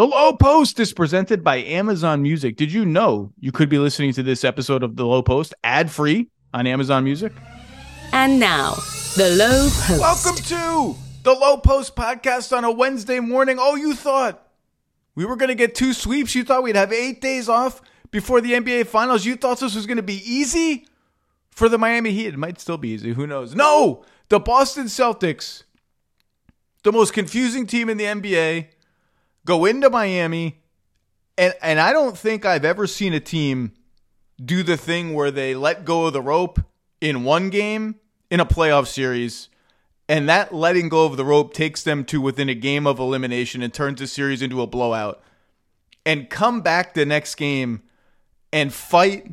The Low Post is presented by Amazon Music. Did you know you could be listening to this episode of The Low Post ad free on Amazon Music? And now, The Low Post. Welcome to The Low Post podcast on a Wednesday morning. Oh, you thought we were going to get two sweeps? You thought we'd have eight days off before the NBA Finals? You thought this was going to be easy for the Miami Heat? It might still be easy. Who knows? No! The Boston Celtics, the most confusing team in the NBA go into Miami, and and I don't think I've ever seen a team do the thing where they let go of the rope in one game in a playoff series, and that letting go of the rope takes them to within a game of elimination and turns the series into a blowout, and come back the next game and fight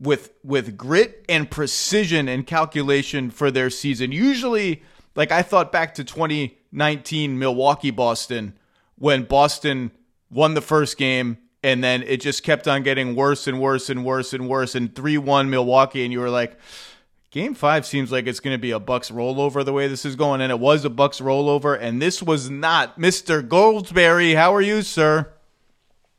with with grit and precision and calculation for their season. Usually, like I thought back to 2019 Milwaukee Boston when Boston won the first game and then it just kept on getting worse and worse and worse and worse and 3-1 Milwaukee and you were like game 5 seems like it's going to be a Bucks rollover the way this is going and it was a Bucks rollover and this was not. Mr. Goldsberry how are you sir?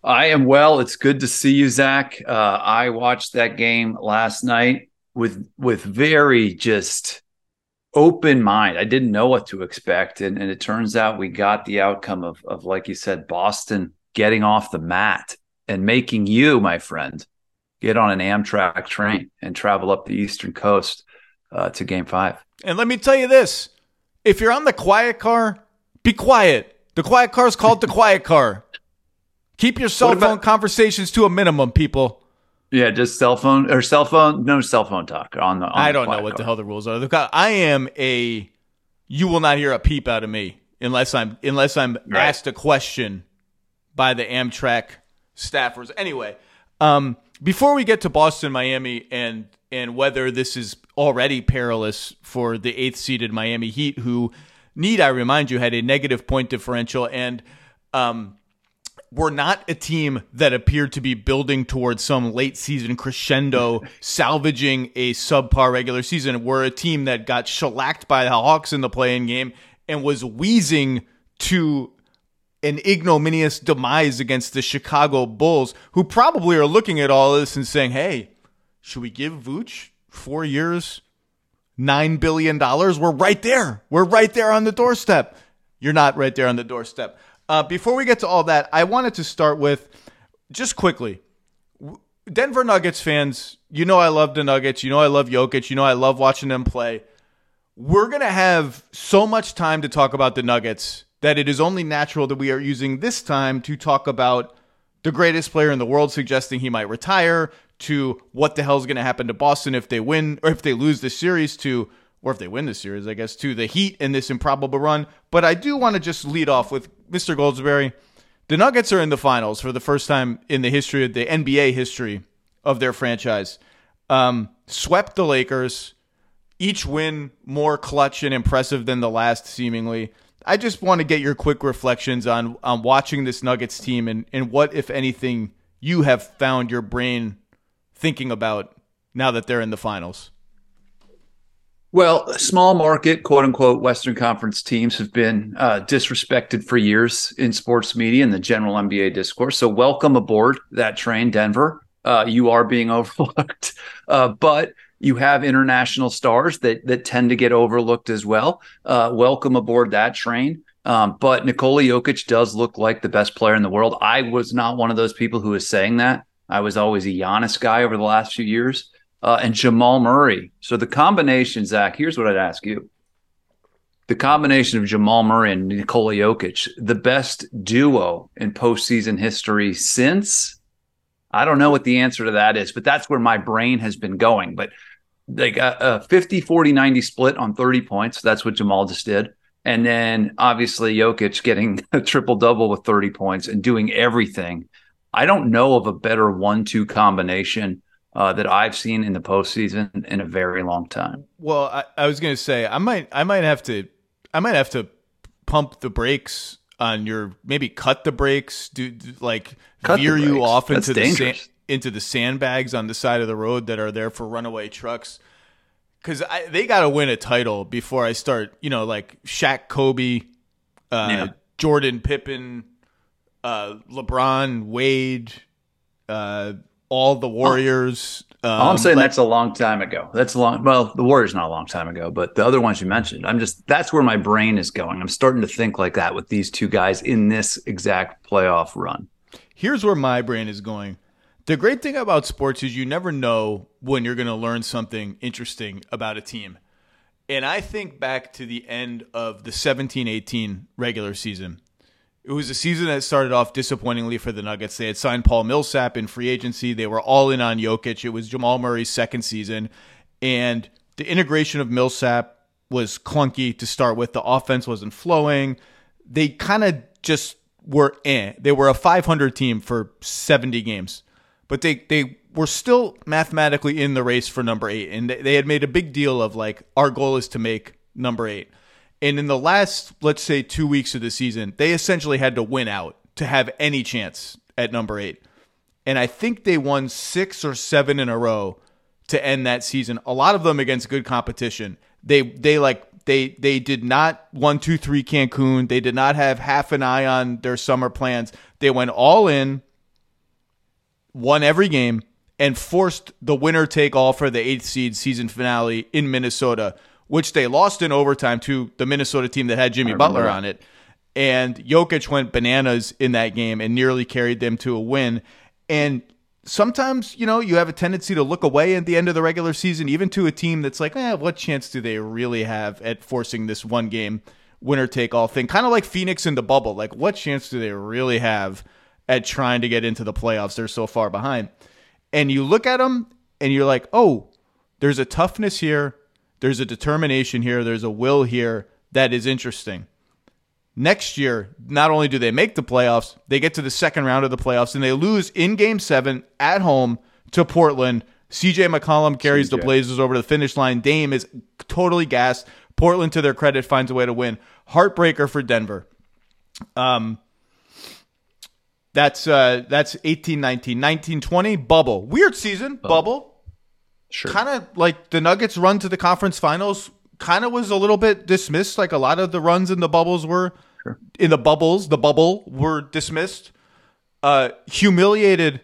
I am well. It's good to see you Zach. Uh, I watched that game last night with with very just open mind. I didn't know what to expect. And, and it turns out we got the outcome of, of, like you said, Boston getting off the mat and making you, my friend, get on an Amtrak train and travel up the Eastern Coast uh, to game five. And let me tell you this if you're on the quiet car, be quiet. The quiet car is called the quiet car. Keep your cell phone conversations to a minimum, people. Yeah, just cell phone or cell phone. No cell phone talk on the. On I don't the know what the hell the rules are. I am a. You will not hear a peep out of me unless I'm unless I'm right. asked a question by the Amtrak staffers. Anyway, um, before we get to Boston, Miami, and and whether this is already perilous for the eighth seeded Miami Heat, who need I remind you had a negative point differential and um, were not a team that appeared to be building towards some late season crescendo, salvaging a subpar regular season. We're a team that got shellacked by the Hawks in the play-in game and was wheezing to an ignominious demise against the Chicago Bulls, who probably are looking at all this and saying, hey, should we give Vooch four years, $9 billion? We're right there. We're right there on the doorstep. You're not right there on the doorstep. Uh, before we get to all that, I wanted to start with just quickly. Denver Nuggets fans, you know I love the Nuggets. You know I love Jokic. You know I love watching them play. We're going to have so much time to talk about the Nuggets that it is only natural that we are using this time to talk about the greatest player in the world suggesting he might retire, to what the hell is going to happen to Boston if they win or if they lose the series, to or if they win the series, I guess, to the Heat in this improbable run. But I do want to just lead off with Mr. Goldsberry. The Nuggets are in the finals for the first time in the history of the NBA history of their franchise. Um, swept the Lakers. Each win more clutch and impressive than the last, seemingly. I just want to get your quick reflections on on watching this Nuggets team and, and what, if anything, you have found your brain thinking about now that they're in the finals. Well, small market, quote unquote, Western Conference teams have been uh, disrespected for years in sports media and the general NBA discourse. So, welcome aboard that train, Denver. Uh, you are being overlooked, uh, but you have international stars that that tend to get overlooked as well. Uh, welcome aboard that train. Um, but Nikola Jokic does look like the best player in the world. I was not one of those people who was saying that. I was always a Giannis guy over the last few years uh, and Jamal Murray. So the combination, Zach, here's what I'd ask you. The combination of Jamal Murray and Nikola Jokic, the best duo in postseason history since. I don't know what the answer to that is, but that's where my brain has been going. But like a, a 50, 40, 90 split on 30 points. That's what Jamal just did. And then obviously Jokic getting a triple double with 30 points and doing everything. I don't know of a better one two combination uh, that I've seen in the postseason in a very long time. Well, I, I was going to say I might I might have to I might have to pump the brakes on your maybe cut the brakes, do, do like cut veer you off into the sand, into the sandbags on the side of the road that are there for runaway trucks. Because they got to win a title before I start, you know, like Shaq, Kobe, uh, yeah. Jordan, Pippen, uh, LeBron, Wade, uh, all the Warriors. Um, I'm saying like, that's a long time ago. That's a long. Well, the Warriors not a long time ago, but the other ones you mentioned, I'm just that's where my brain is going. I'm starting to think like that with these two guys in this exact playoff run. Here's where my brain is going. The great thing about sports is you never know when you're going to learn something interesting about a team. And I think back to the end of the 17 18 regular season. It was a season that started off disappointingly for the Nuggets. They had signed Paul Millsap in free agency. They were all in on Jokic. It was Jamal Murray's second season. And the integration of Millsap was clunky to start with. The offense wasn't flowing. They kind of just were eh. They were a 500 team for 70 games but they they were still mathematically in the race for number eight, and they had made a big deal of like our goal is to make number eight. And in the last, let's say, two weeks of the season, they essentially had to win out to have any chance at number eight. And I think they won six or seven in a row to end that season. A lot of them against good competition. They they like they they did not one two three Cancun. They did not have half an eye on their summer plans. They went all in won every game, and forced the winner take all for the eighth seed season finale in Minnesota, which they lost in overtime to the Minnesota team that had Jimmy Butler on it. And Jokic went bananas in that game and nearly carried them to a win. And sometimes, you know, you have a tendency to look away at the end of the regular season, even to a team that's like, eh, what chance do they really have at forcing this one game winner take all thing? Kind of like Phoenix in the bubble. Like, what chance do they really have at trying to get into the playoffs. They're so far behind. And you look at them and you're like, oh, there's a toughness here. There's a determination here. There's a will here that is interesting. Next year, not only do they make the playoffs, they get to the second round of the playoffs and they lose in game seven at home to Portland. CJ McCollum carries CJ. the Blazers over to the finish line. Dame is totally gassed. Portland, to their credit, finds a way to win. Heartbreaker for Denver. Um, that's uh that's 18 19 19 20 bubble. Weird season, bubble. bubble. Sure. Kind of like the Nuggets run to the conference finals kind of was a little bit dismissed like a lot of the runs in the bubbles were sure. in the bubbles, the bubble were dismissed. Uh humiliated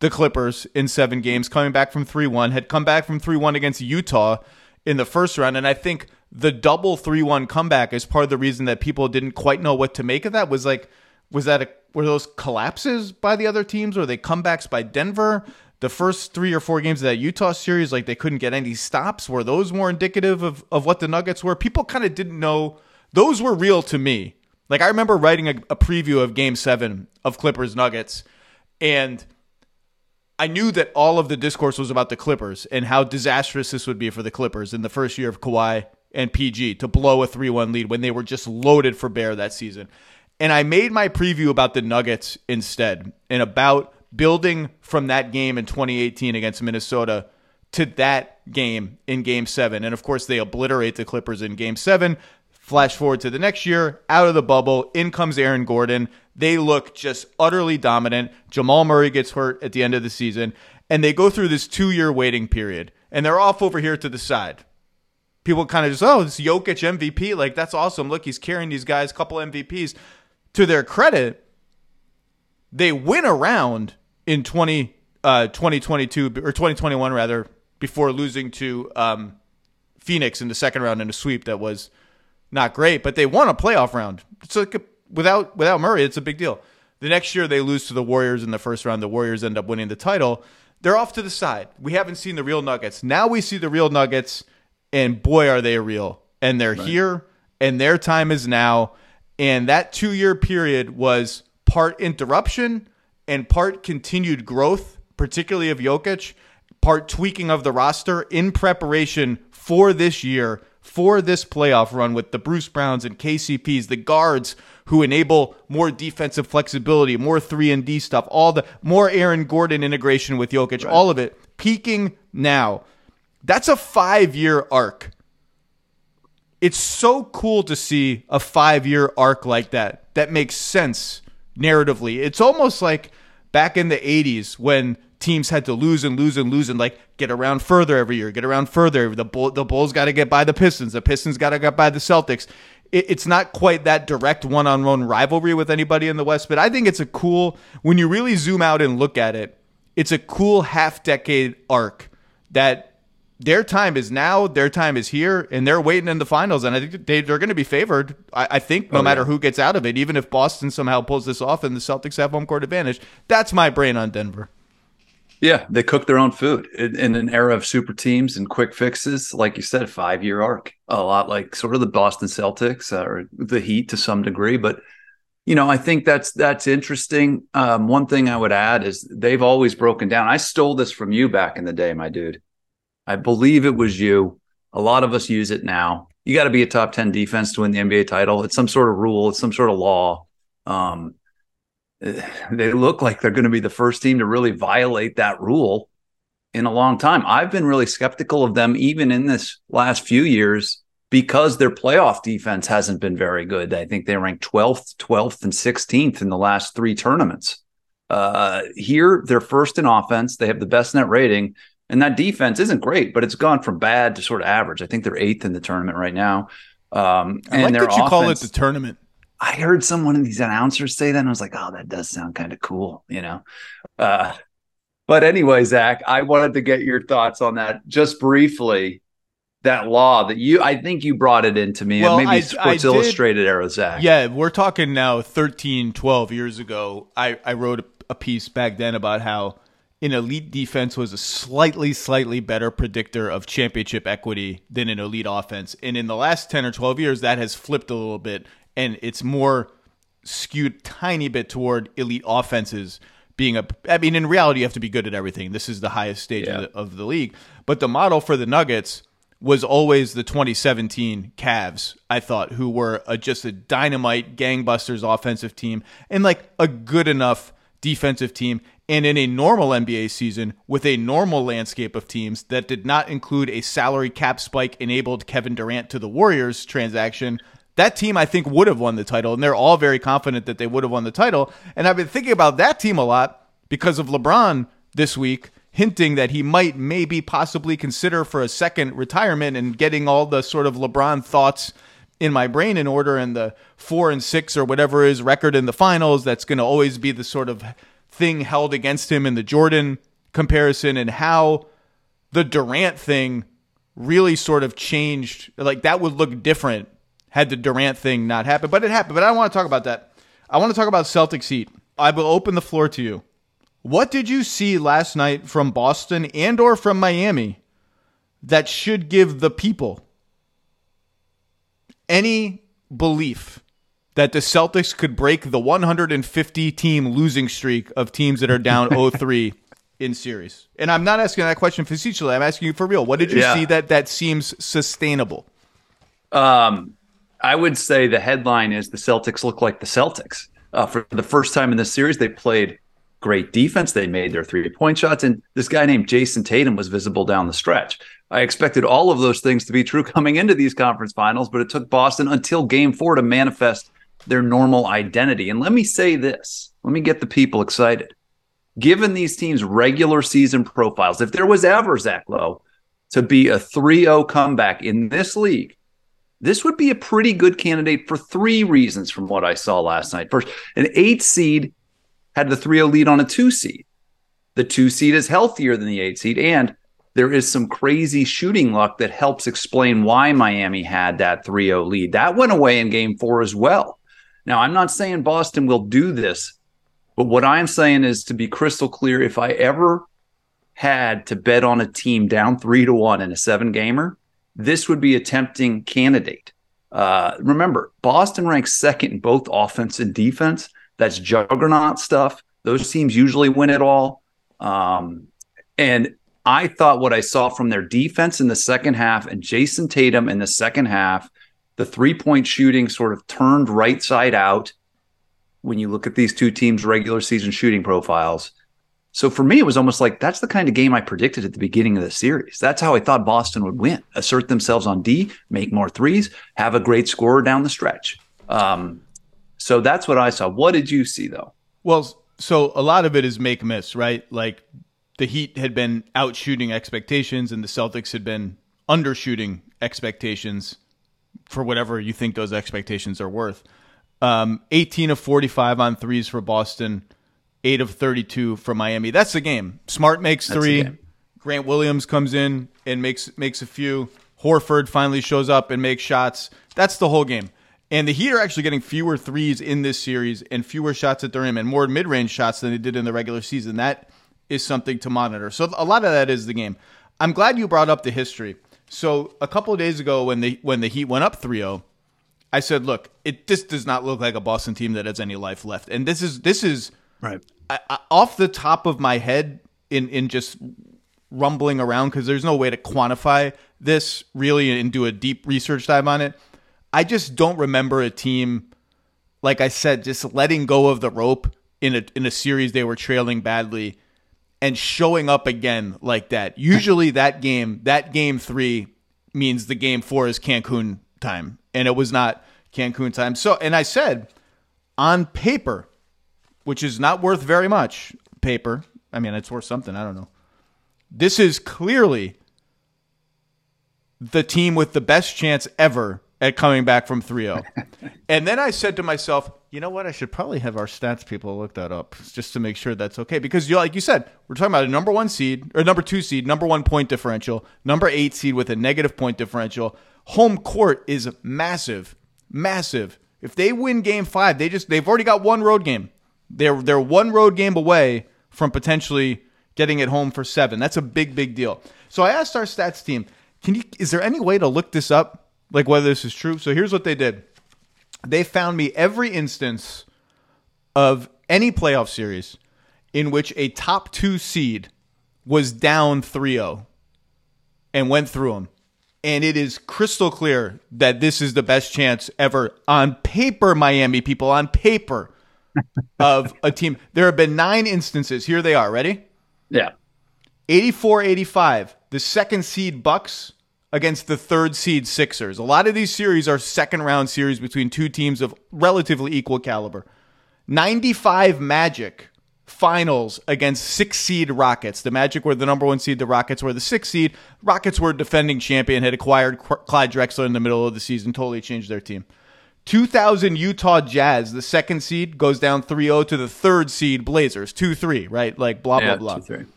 the Clippers in 7 games coming back from 3-1, had come back from 3-1 against Utah in the first round and I think the double 3-1 comeback is part of the reason that people didn't quite know what to make of that was like was that a were those collapses by the other teams or they comebacks by Denver? The first three or four games of that Utah series, like they couldn't get any stops. Were those more indicative of, of what the Nuggets were? People kind of didn't know. Those were real to me. Like I remember writing a, a preview of game seven of Clippers Nuggets, and I knew that all of the discourse was about the Clippers and how disastrous this would be for the Clippers in the first year of Kawhi and PG to blow a 3 1 lead when they were just loaded for bear that season. And I made my preview about the Nuggets instead and about building from that game in 2018 against Minnesota to that game in game seven. And of course, they obliterate the Clippers in game seven. Flash forward to the next year, out of the bubble, in comes Aaron Gordon. They look just utterly dominant. Jamal Murray gets hurt at the end of the season, and they go through this two year waiting period. And they're off over here to the side. People kind of just, oh, it's Jokic MVP. Like, that's awesome. Look, he's carrying these guys, couple MVPs to their credit, they win around in 20, uh, 2022 or 2021 rather before losing to um, Phoenix in the second round in a sweep that was not great, but they won a playoff round. So without without Murray, it's a big deal. The next year they lose to the Warriors in the first round. The Warriors end up winning the title. They're off to the side. We haven't seen the real Nuggets. Now we see the real Nuggets, and boy, are they real. And they're right. here, and their time is now. And that two year period was part interruption and part continued growth, particularly of Jokic, part tweaking of the roster in preparation for this year, for this playoff run with the Bruce Browns and KCPs, the guards who enable more defensive flexibility, more 3 and D stuff, all the more Aaron Gordon integration with Jokic, right. all of it peaking now. That's a 5-year arc it's so cool to see a five year arc like that that makes sense narratively. It's almost like back in the 80s when teams had to lose and lose and lose and like get around further every year, get around further. The Bull, the Bulls got to get by the Pistons, the Pistons got to get by the Celtics. it, it's not quite that direct one on one rivalry with anybody in the West, but I think it's a cool, when you really zoom out and look at it, it's a cool half decade arc that their time is now, their time is here, and they're waiting in the finals. And I think they, are going to be favored. I, I think no oh, matter yeah. who gets out of it, even if Boston somehow pulls this off and the Celtics have home court advantage, that's my brain on Denver. Yeah, they cook their own food in, in, an era of super teams and quick fixes. Like you said, five year arc, a lot like sort of the Boston Celtics or the Heat to some degree. But you know, I think that's that's interesting. Um, one thing I would add is they've always broken down. I stole this from you back in the day, my dude. I believe it was you. A lot of us use it now. You got to be a top 10 defense to win the NBA title. It's some sort of rule, it's some sort of law. Um, they look like they're going to be the first team to really violate that rule in a long time. I've been really skeptical of them even in this last few years because their playoff defense hasn't been very good. I think they ranked 12th, 12th, and 16th in the last three tournaments. Uh, here, they're first in offense. They have the best net rating. And that defense isn't great, but it's gone from bad to sort of average. I think they're eighth in the tournament right now. Um, I like that you offense, call it the tournament. I heard someone of these announcers say that, and I was like, "Oh, that does sound kind of cool," you know. Uh, but anyway, Zach, I wanted to get your thoughts on that just briefly. That law that you, I think you brought it into me, well, and maybe I, Sports I Illustrated era, Zach. Yeah, we're talking now 13, 12 years ago. I, I wrote a piece back then about how an elite defense was a slightly, slightly better predictor of championship equity than an elite offense. And in the last 10 or 12 years, that has flipped a little bit and it's more skewed tiny bit toward elite offenses being a I mean in reality you have to be good at everything. This is the highest stage yeah. of, the, of the league. But the model for the Nuggets was always the 2017 Cavs, I thought, who were a, just a dynamite gangbusters offensive team and like a good enough defensive team. And in a normal NBA season, with a normal landscape of teams that did not include a salary cap spike enabled Kevin Durant to the Warriors transaction, that team I think would have won the title. And they're all very confident that they would have won the title. And I've been thinking about that team a lot because of LeBron this week hinting that he might maybe possibly consider for a second retirement and getting all the sort of LeBron thoughts in my brain in order and the four and six or whatever is record in the finals that's going to always be the sort of thing held against him in the Jordan comparison and how the Durant thing really sort of changed. Like that would look different had the Durant thing not happened, but it happened. But I don't want to talk about that. I want to talk about Celtics Heat. I will open the floor to you. What did you see last night from Boston and or from Miami that should give the people any belief that the Celtics could break the 150 team losing streak of teams that are down 0-3 in series? And I'm not asking that question facetiously. I'm asking you for real. What did you yeah. see that that seems sustainable? Um, I would say the headline is the Celtics look like the Celtics. Uh, for the first time in this series, they played great defense. They made their three point shots, and this guy named Jayson Tatum was visible down the stretch. I expected all of those things to be true coming into these conference finals, but it took Boston until game four to manifest their normal identity. And let me say this let me get the people excited. Given these teams' regular season profiles, if there was ever, Zach Lowe, to be a 3 0 comeback in this league, this would be a pretty good candidate for three reasons from what I saw last night. First, an eight seed had the 3 0 lead on a two seed. The two seed is healthier than the eight seed, and there is some crazy shooting luck that helps explain why Miami had that 3 0 lead. That went away in game four as well. Now, I'm not saying Boston will do this, but what I'm saying is to be crystal clear if I ever had to bet on a team down three to one in a seven gamer, this would be a tempting candidate. Uh, remember, Boston ranks second in both offense and defense. That's juggernaut stuff. Those teams usually win it all. Um, and I thought what I saw from their defense in the second half and Jayson Tatum in the second half, the three point shooting sort of turned right side out when you look at these two teams' regular season shooting profiles. So for me, it was almost like that's the kind of game I predicted at the beginning of the series. That's how I thought Boston would win: assert themselves on D, make more threes, have a great scorer down the stretch. Um, so that's what I saw. What did you see, though? Well, so a lot of it is make miss, right? Like the Heat had been outshooting expectations, and the Celtics had been undershooting expectations. For whatever you think those expectations are worth. Um, 18 of 45 on threes for Boston, 8 of 32 for Miami. That's the game. Smart makes three. Grant Williams comes in and makes makes a few. Horford finally shows up and makes shots. That's the whole game. And the Heat are actually getting fewer threes in this series and fewer shots at the rim and more mid range shots than they did in the regular season. That is something to monitor. So a lot of that is the game. I'm glad you brought up the history. So a couple of days ago when the when the Heat went up 3-0, I said, "Look, it this does not look like a Boston team that has any life left." And this is this is right I, I, off the top of my head in in just rumbling around because there's no way to quantify this really and do a deep research dive on it. I just don't remember a team, like I said, just letting go of the rope in a in a series they were trailing badly and showing up again like that. Usually that game, that game three means the game four is Cancun time. And it was not Cancun time. So and I said on paper, which is not worth very much, paper. I mean it's worth something, I don't know. This is clearly the team with the best chance ever at coming back from 3-0. and then I said to myself, you know what? I should probably have our stats people look that up just to make sure that's okay. Because you like you said, we're talking about a number one seed or number two seed, number one point differential, number eight seed with a negative point differential. Home court is massive, massive. If they win game five, they just they've already got one road game. They're they're one road game away from potentially getting it home for seven. That's a big, big deal. So I asked our stats team, can you is there any way to look this up? Like whether this is true. So here's what they did they found me every instance of any playoff series in which a top two seed was down 3 0 and went through them. And it is crystal clear that this is the best chance ever on paper, Miami people, on paper of a team. There have been nine instances. Here they are. Ready? Yeah. 84 85. The second seed Bucks against the third seed Sixers. A lot of these series are second round series between two teams of relatively equal caliber. 95 Magic finals against six seed Rockets. The Magic were the number one seed, the Rockets were the six seed. Rockets were defending champion, had acquired Clyde Drexler in the middle of the season, totally changed their team. 2000 Utah Jazz, the second seed, goes down 3 0 to the third seed Blazers. 2 3, right? Like blah, blah, yeah, blah. 2-3.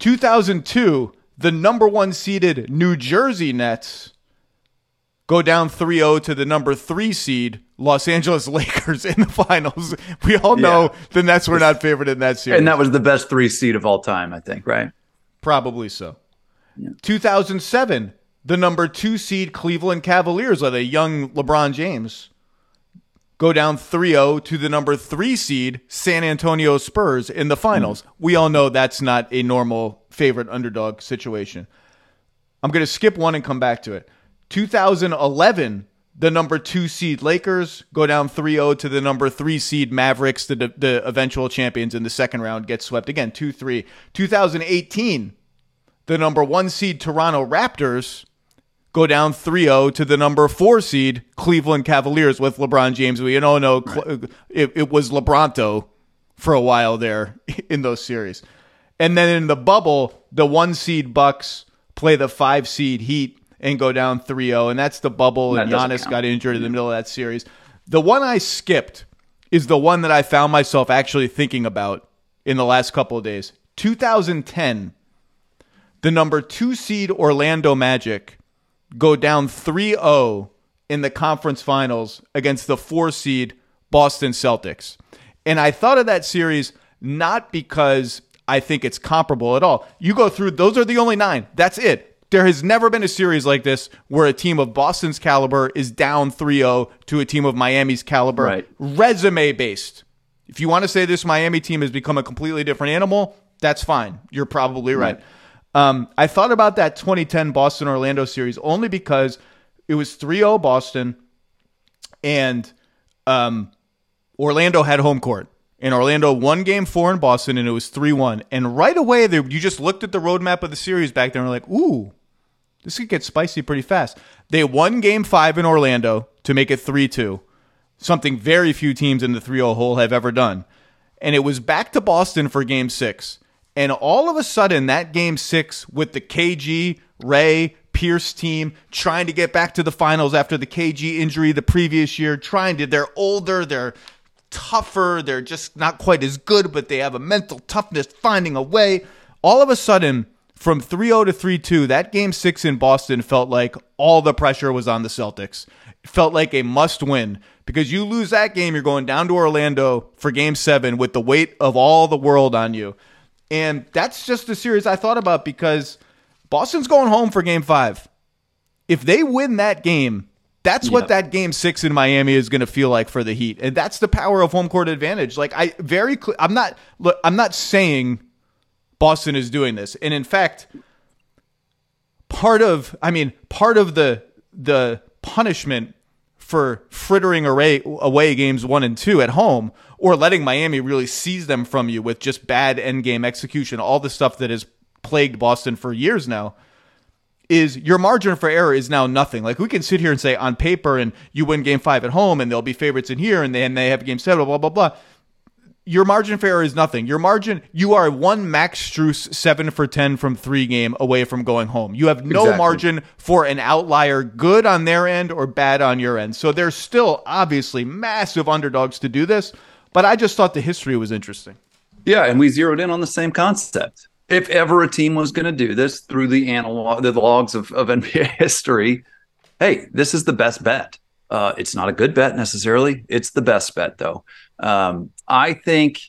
2002 the number one seeded New Jersey Nets go down 3 0 to the number three seed Los Angeles Lakers in the finals. We all know yeah. the Nets were not favored in that series. And that was the best three seed of all time, I think, right? Probably so. Yeah. 2007, the number two seed Cleveland Cavaliers with a young LeBron James go down 3-0 to the number 3 seed San Antonio Spurs in the finals. Mm. We all know that's not a normal favorite underdog situation. I'm going to skip one and come back to it. 2011, the number 2 seed Lakers go down 3-0 to the number 3 seed Mavericks, the the eventual champions in the second round get swept again 2-3. 2018, the number 1 seed Toronto Raptors go down 3-0 to the number four seed Cleveland Cavaliers with LeBron James. We all know it, it was LeBronto for a while there in those series. And then in the bubble, the one seed Bucks play the five seed Heat and go down 3-0. And that's the bubble. That and Giannis got injured in the middle of that series. The one I skipped is the one that I found myself actually thinking about in the last couple of days. 2010, the number two seed Orlando Magic go down 3 0 in the conference finals against the four seed Boston Celtics. And I thought of that series not because I think it's comparable at all. You go through, those are the only nine. That's it. There has never been a series like this where a team of Boston's caliber is down 3 0 to a team of Miami's caliber. Right. Resume based. If you want to say this Miami team has become a completely different animal, that's fine. You're probably right. right. Um, I thought about that 2010 Boston Orlando series only because it was 3 0 Boston and um, Orlando had home court. And Orlando won game four in Boston and it was 3 1. And right away, you just looked at the roadmap of the series back there and were like, ooh, this could get spicy pretty fast. They won game five in Orlando to make it 3 2, something very few teams in the 3 0 hole have ever done. And it was back to Boston for game six. And all of a sudden, that game six with the KG, Ray, Pierce team trying to get back to the finals after the KG injury the previous year. Trying to, they're older, they're tougher, they're just not quite as good, but they have a mental toughness finding a way. All of a sudden, from 3-0 to 3-2, that game 6 in Boston felt like all the pressure was on the Celtics. It felt like a must win because you lose that game, you're going down to Orlando for game 7 with the weight of all the world on you. And that's just a series I thought about because Boston's going home for game 5. If they win that game, that's yep. what that game six in Miami is going to feel like for the Heat, and that's the power of home court advantage. Like I very, cl- I'm not, look, I'm not saying Boston is doing this, and in fact, part of, I mean, part of the the punishment for frittering away, away games one and two at home, or letting Miami really seize them from you with just bad end game execution, all the stuff that has plagued Boston for years now is your margin for error is now nothing. Like we can sit here and say on paper, and you win game five at home, and they'll be favorites in here, and then they have game seven, blah blah blah. Your margin for error is nothing. Your margin, you are one Max Strus seven for ten from three game away from going home. You have no exactly. margin for an outlier, good on their end or bad on your end. So there's still obviously massive underdogs to do this, but I just thought the history was interesting. Yeah, and we zeroed in on the same concept if ever a team was going to do this through the analog, the logs of, of NBA history, hey, this is the best bet. Uh, it's not a good bet necessarily. It's the best bet, though. Um, I think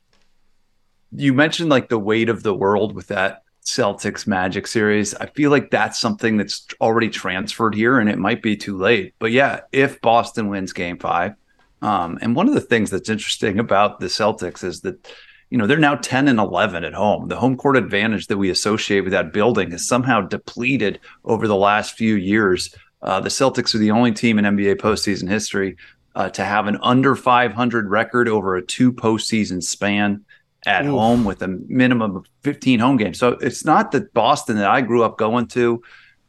you mentioned like the weight of the world with that Celtics Magic series. I feel like that's something that's already transferred here, and it might be too late. But yeah, if Boston wins Game Five, um, and one of the things that's interesting about the Celtics is that you know, they're now 10 and 11 at home. The home court advantage that we associate with that building is somehow depleted over the last few years. Uh, the Celtics are the only team in NBA postseason history uh, to have an under 500 record over a two postseason span at Oof. home with a minimum of 15 home games. So it's not that Boston that I grew up going to,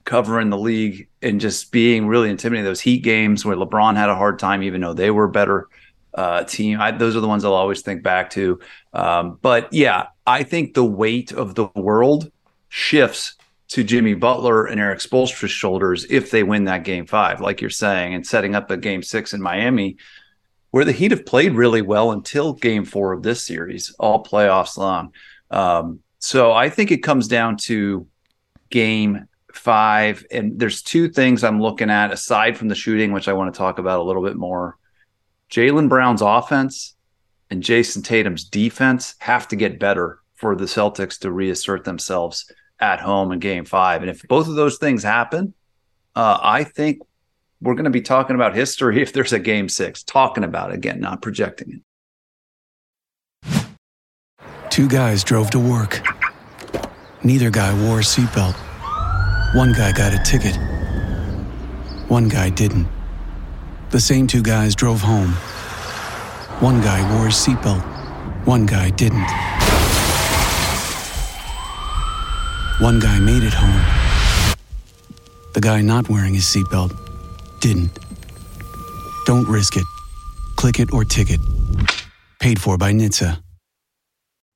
covering the league and just being really intimidating. Those Heat games where LeBron had a hard time, even though they were a better uh, team. I, those are the ones I'll always think back to. Um, but yeah, I think the weight of the world shifts to Jimmy Butler and Erik Spoelstra's shoulders if they win that game five, like you're saying, and setting up a game six in Miami, where the Heat have played really well until game four of this series, all playoffs long. Um, so I think it comes down to game five. And there's two things I'm looking at aside from the shooting, which I want to talk about a little bit more. Jaylen Brown's offense and Jayson Tatum's defense have to get better for the Celtics to reassert themselves at home in game five. And if both of those things happen, uh, I think we're going to be talking about history if there's a game six, talking about it again, not projecting it. Two guys drove to work. Neither guy wore a seatbelt. One guy got a ticket. One guy didn't. The same two guys drove home. One guy wore his seatbelt, one guy didn't. One guy made it home. The guy not wearing his seatbelt didn't. Don't risk it. Click it or ticket. Paid for by NHTSA.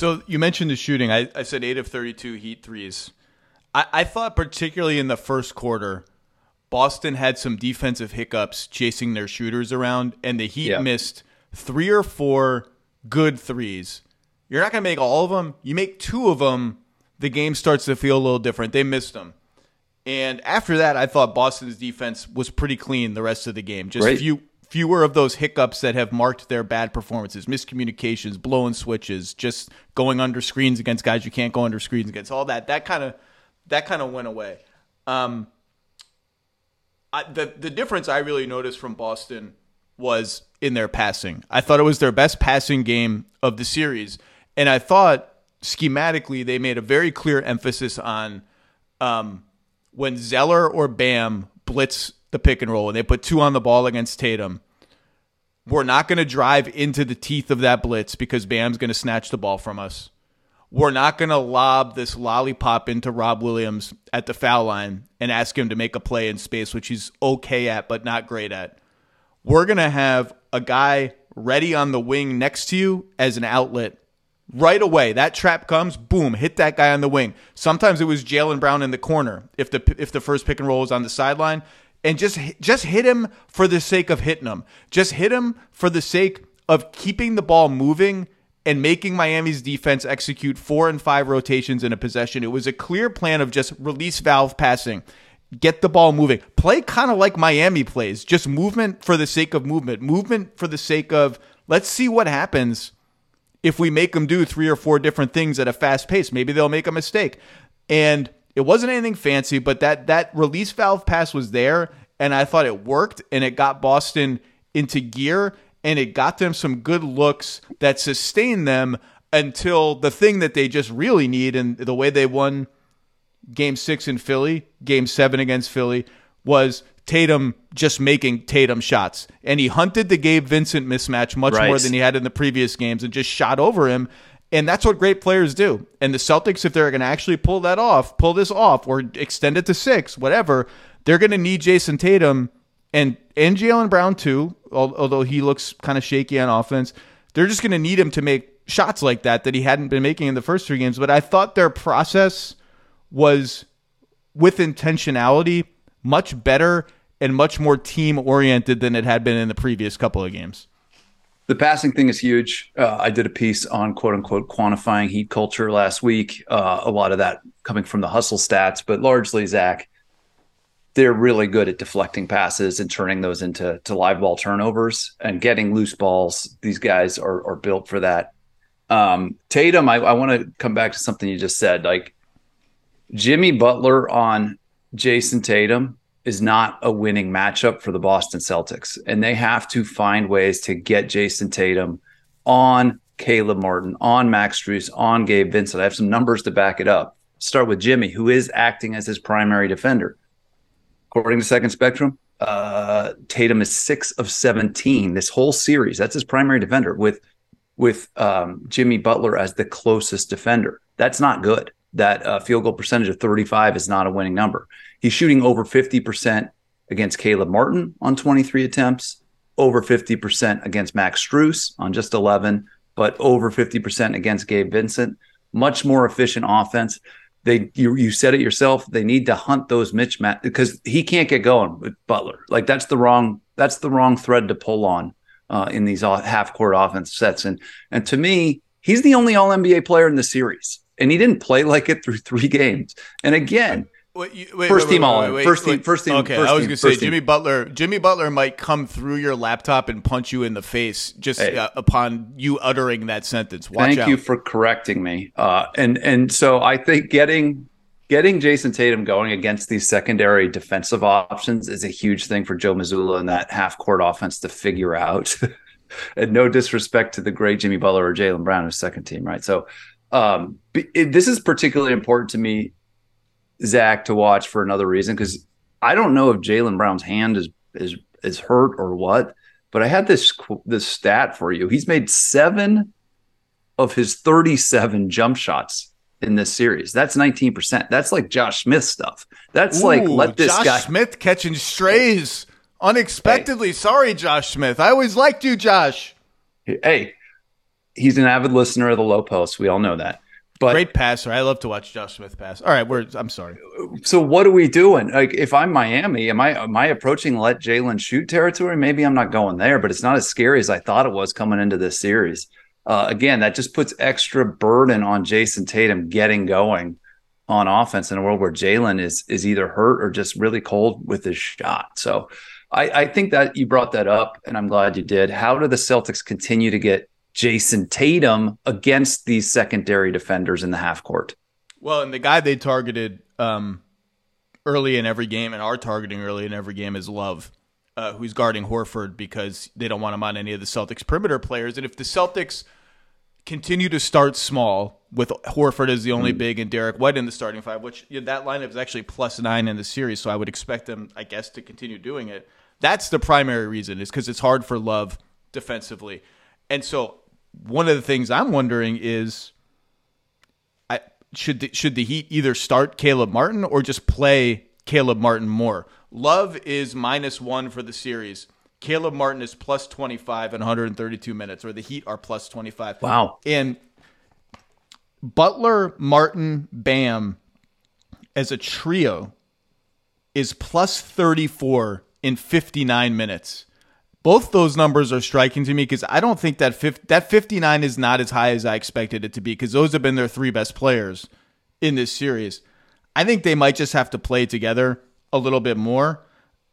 So you mentioned the shooting. I, I said eight of 32 Heat threes. I, I thought, particularly in the first quarter, Boston had some defensive hiccups chasing their shooters around, and the Heat yeah. missed three or four good threes. You're not going to make all of them. You make two of them, the game starts to feel a little different. They missed them. And after that, I thought Boston's defense was pretty clean the rest of the game. Just Right. few fewer of those hiccups that have marked their bad performances, miscommunications, blowing switches, just going under screens against guys you can't go under screens against. All that that kind of that kind of went away. Um, I, the the difference I really noticed from Boston was in their passing. I thought it was their best passing game of the series, and I thought schematically they made a very clear emphasis on um, when Zeller or Bam blitz the pick and roll and they put two on the ball against Tatum. We're not going to drive into the teeth of that blitz because Bam's going to snatch the ball from us. We're not going to lob this lollipop into Rob Williams at the foul line and ask him to make a play in space, which he's okay at, but not great at. We're going to have a guy ready on the wing next to you as an outlet right away. That trap comes, boom, hit that guy on the wing. Sometimes it was Jaylen Brown in the corner if the if the first pick and roll was on the sideline, and just just hit him for the sake of hitting him. Just hit him for the sake of keeping the ball moving and making Miami's defense execute four and five rotations in a possession. It was a clear plan of just release valve passing. Get the ball moving. Play kind of like Miami plays, just movement for the sake of movement, movement for the sake of let's see what happens if we make them do three or four different things at a fast pace. Maybe they'll make a mistake. And it wasn't anything fancy, but that that release valve pass was there, and I thought it worked, and it got Boston into gear, and it got them some good looks that sustained them until the thing that they just really need, and the way they won game six in Philly, game seven against Philly, was Tatum just making Tatum shots. And he hunted the Gabe Vincent mismatch much Right. more than he had in the previous games and just shot over him. And that's what great players do. And the Celtics, if they're going to actually pull that off, pull this off, or extend it to six, whatever, they're going to need Jayson Tatum and and Jaylen Brown too. Although he looks kind of shaky on offense, they're just going to need him to make shots like that that he hadn't been making in the first three games. But I thought their process was with intentionality much better and much more team oriented than it had been in the previous couple of games. The passing thing is huge. Uh, I did a piece on quote unquote quantifying heat culture last week. Uh, a lot of that coming from the hustle stats, but largely, Zach, they're really good at deflecting passes and turning those into to live ball turnovers and getting loose balls. These guys are, are built for that. Um, Tatum, I, I want to come back to something you just said. Like Jimmy Butler on Jayson Tatum is not a winning matchup for the Boston Celtics. And they have to find ways to get Jayson Tatum on Caleb Martin, on Max Strus, on Gabe Vincent. I have some numbers to back it up. Start with Jimmy, who is acting as his primary defender. According to Second Spectrum, uh, Tatum is six of 17 this whole series. That's his primary defender with with um, Jimmy Butler as the closest defender. That's not good. That uh, field goal percentage of 35 is not a winning number. He's shooting over 50% against Caleb Martin on 23 attempts, over 50% against Max Strus on just 11, but over 50% against Gabe Vincent. Much more efficient offense. They you you said it yourself. They need to hunt those mismatch because he can't get going with Butler. Like that's the wrong that's the wrong thread to pull on uh, in these half court offense sets. And and to me, he's the only All NBA player in the series, and he didn't play like it through three games. And again, Wait, you- wait, First wait, team wait, all wait, in. wait, First team- first team- Okay, first I was gonna say first team. Jimmy Butler. Jimmy Butler might come through your laptop and punch you in the face just Hey. uh, upon you uttering that sentence. Watch Thank out. you for correcting me. Uh, and and so I think getting getting Jayson Tatum going against these secondary defensive options is a huge thing for Joe Mazzulla and that half court offense to figure out. and no disrespect to the great Jimmy Butler or Jaylen Brown, who's second team, right? So um, it, this is particularly important to me, Zach, to watch for another reason because I don't know if Jaylen Brown's hand is is is hurt or what. But I had this this stat for you. He's made seven of his 37 jump shots in this series. That's 19%. That's like Josh Smith stuff. That's like let this Josh guy Smith catching strays unexpectedly. Sorry, Josh Smith. I always liked you, Josh. Hey, he's an avid listener of the low post. We all know that. But Great passer. I love to watch Josh Smith pass. All right, we're. I'm sorry. so what are we doing? Like if I'm Miami, am I am I approaching let Jaylen shoot territory? Maybe I'm not going there, but it's not as scary as I thought it was coming into this series. Uh, again, that just puts extra burden on Jayson Tatum getting going on offense in a world where Jaylen is is either hurt or just really cold with his shot. So I, I think that you brought that up, and I'm glad you did. How do the Celtics continue to get Jayson Tatum against these secondary defenders in the half court? Well, and the guy they targeted um, early in every game and are targeting early in every game is Love, uh, who's guarding Horford because they don't want him on any of the Celtics perimeter players. And if the Celtics continue to start small with Horford as the only mm. big and Derrick White in the starting five, which you know, that lineup is actually plus nine in the series, so I would expect them, I guess, to continue doing it. That's the primary reason, is because it's hard for Love defensively. And so one of the things I'm wondering is I, should the, should the Heat either start Caleb Martin or just play Caleb Martin more? Love is minus one for the series. Caleb Martin is plus 25 in 132 minutes, or the Heat are plus 25. Wow. And Butler, Martin, Bam as a trio is plus 34 in 59 minutes both those numbers are striking to me because I don't think that 50, that 59 is not as high as I expected it to be because those have been their three best players in this series. I think they might just have to play together a little bit more.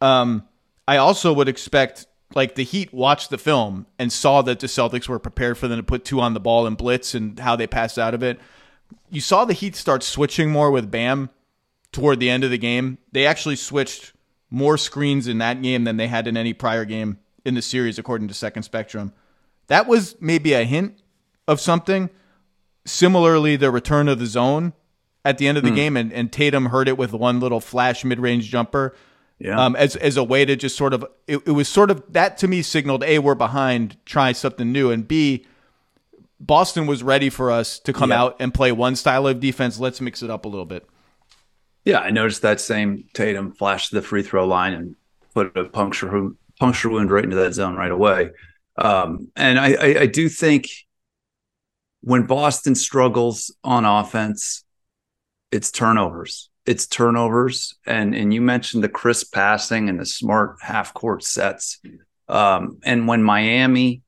Um, I also would expect like the Heat watched the film and saw that the Celtics were prepared for them to put two on the ball and blitz and how they passed out of it. You saw the Heat start switching more with Bam toward the end of the game. They actually switched more screens in that game than they had in any prior game in the series, according to Second Spectrum. That was maybe a hint of something. Similarly, the return of the zone at the end of the mm. game, and, and Tatum heard it with one little flash mid range jumper. Yeah. Um, as as a way to just sort of it, it was sort of that to me signaled a we're behind, try something new, and b Boston was ready for us to come yeah. out and play one style of defense. Let's mix it up a little bit. Yeah, I noticed that same Tatum flash to the free throw line and put a puncture puncture wound right into that zone right away. Um, and I, I, I do think when Boston struggles on offense, it's turnovers. It's turnovers, and and you mentioned the crisp passing and the smart half court sets. Um, and when Miami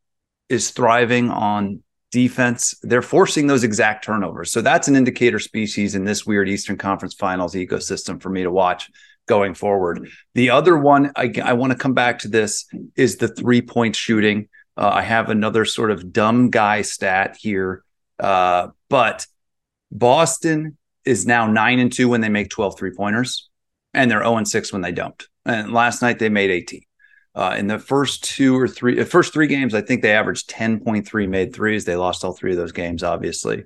is thriving on defense, they're forcing those exact turnovers. So that's an indicator species in this weird Eastern Conference Finals ecosystem for me to watch going forward. The other one, I, I want to come back to this, is the three point shooting. Uh, I have another sort of dumb guy stat here, uh, but Boston is now nine and two when they make 12 three pointers, and they're 0 and six when they don't. And last night they made 18. Uh, in the first two or three, first three games, I think they averaged 10.3 made threes. They lost all three of those games, obviously.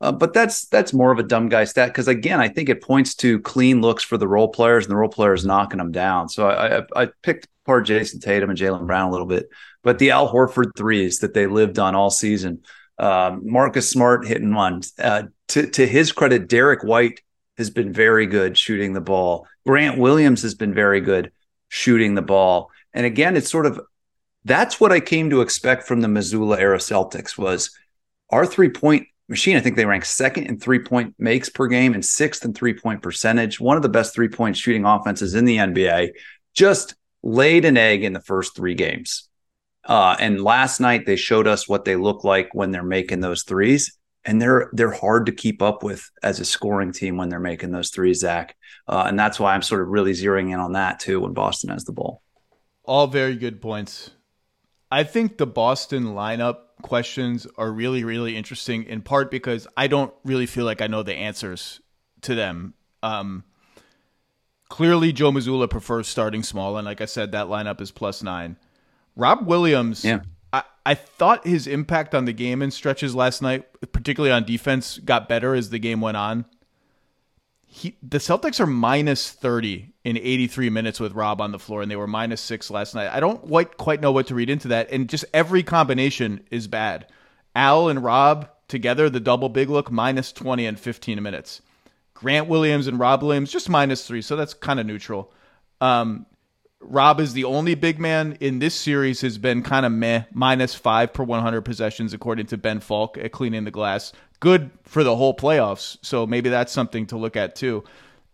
Uh, but that's that's more of a dumb guy stat because again, I think it points to clean looks for the role players and the role players knocking them down. So I, I, I picked part Jayson Tatum and Jaylen Brown a little bit, but the Al Horford threes that they lived on all season, um, Marcus Smart hitting one. Uh, to to his credit, Derrick White has been very good shooting the ball. Grant Williams has been very good shooting the ball. And again, it's sort of that's what I came to expect from the Mazzulla era Celtics was our three point machine. I think they rank second in three point makes per game and sixth in three point percentage. One of the best three point shooting offenses in the NBA. Just laid an egg in the first three games. Uh, and last night they showed us what they look like when they're making those threes, and they're they're hard to keep up with as a scoring team when they're making those threes, Zach. Uh, and that's why I'm sort of really zeroing in on that too when Boston has the ball. All very good points. I think the Boston lineup questions are really, really interesting in part because I don't really feel like I know the answers to them. Um, clearly, Joe Mazzulla prefers starting small, and like I said, that lineup is plus nine. Rob Williams, yeah. I, I thought his impact on the game in stretches last night, particularly on defense, got better as the game went on. He, the Celtics are minus 30 in 83 minutes with Rob on the floor, and they were minus six last night. I don't quite, quite know what to read into that. And just every combination is bad. Al and Rob together, the double big look, minus 20 and 15 minutes. Grant Williams and Rob Williams, just minus three. So that's kind of neutral. Um, Rob is the only big man in this series has been kind of meh, minus five per 100 possessions, according to Ben Falk at Cleaning the Glass. Good for the whole playoffs. So maybe that's something to look at too.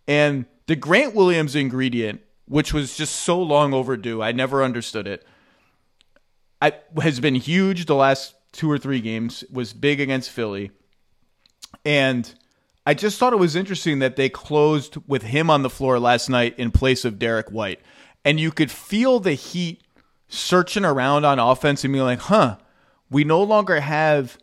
And the Grant Williams ingredient, which was just so long overdue, I never understood it. I, has been huge the last two or three games. Was big against Philly, and I just thought it was interesting that they closed with him on the floor last night in place of Derrick White. And you could feel the heat searching around on offense and being like, huh, we no longer have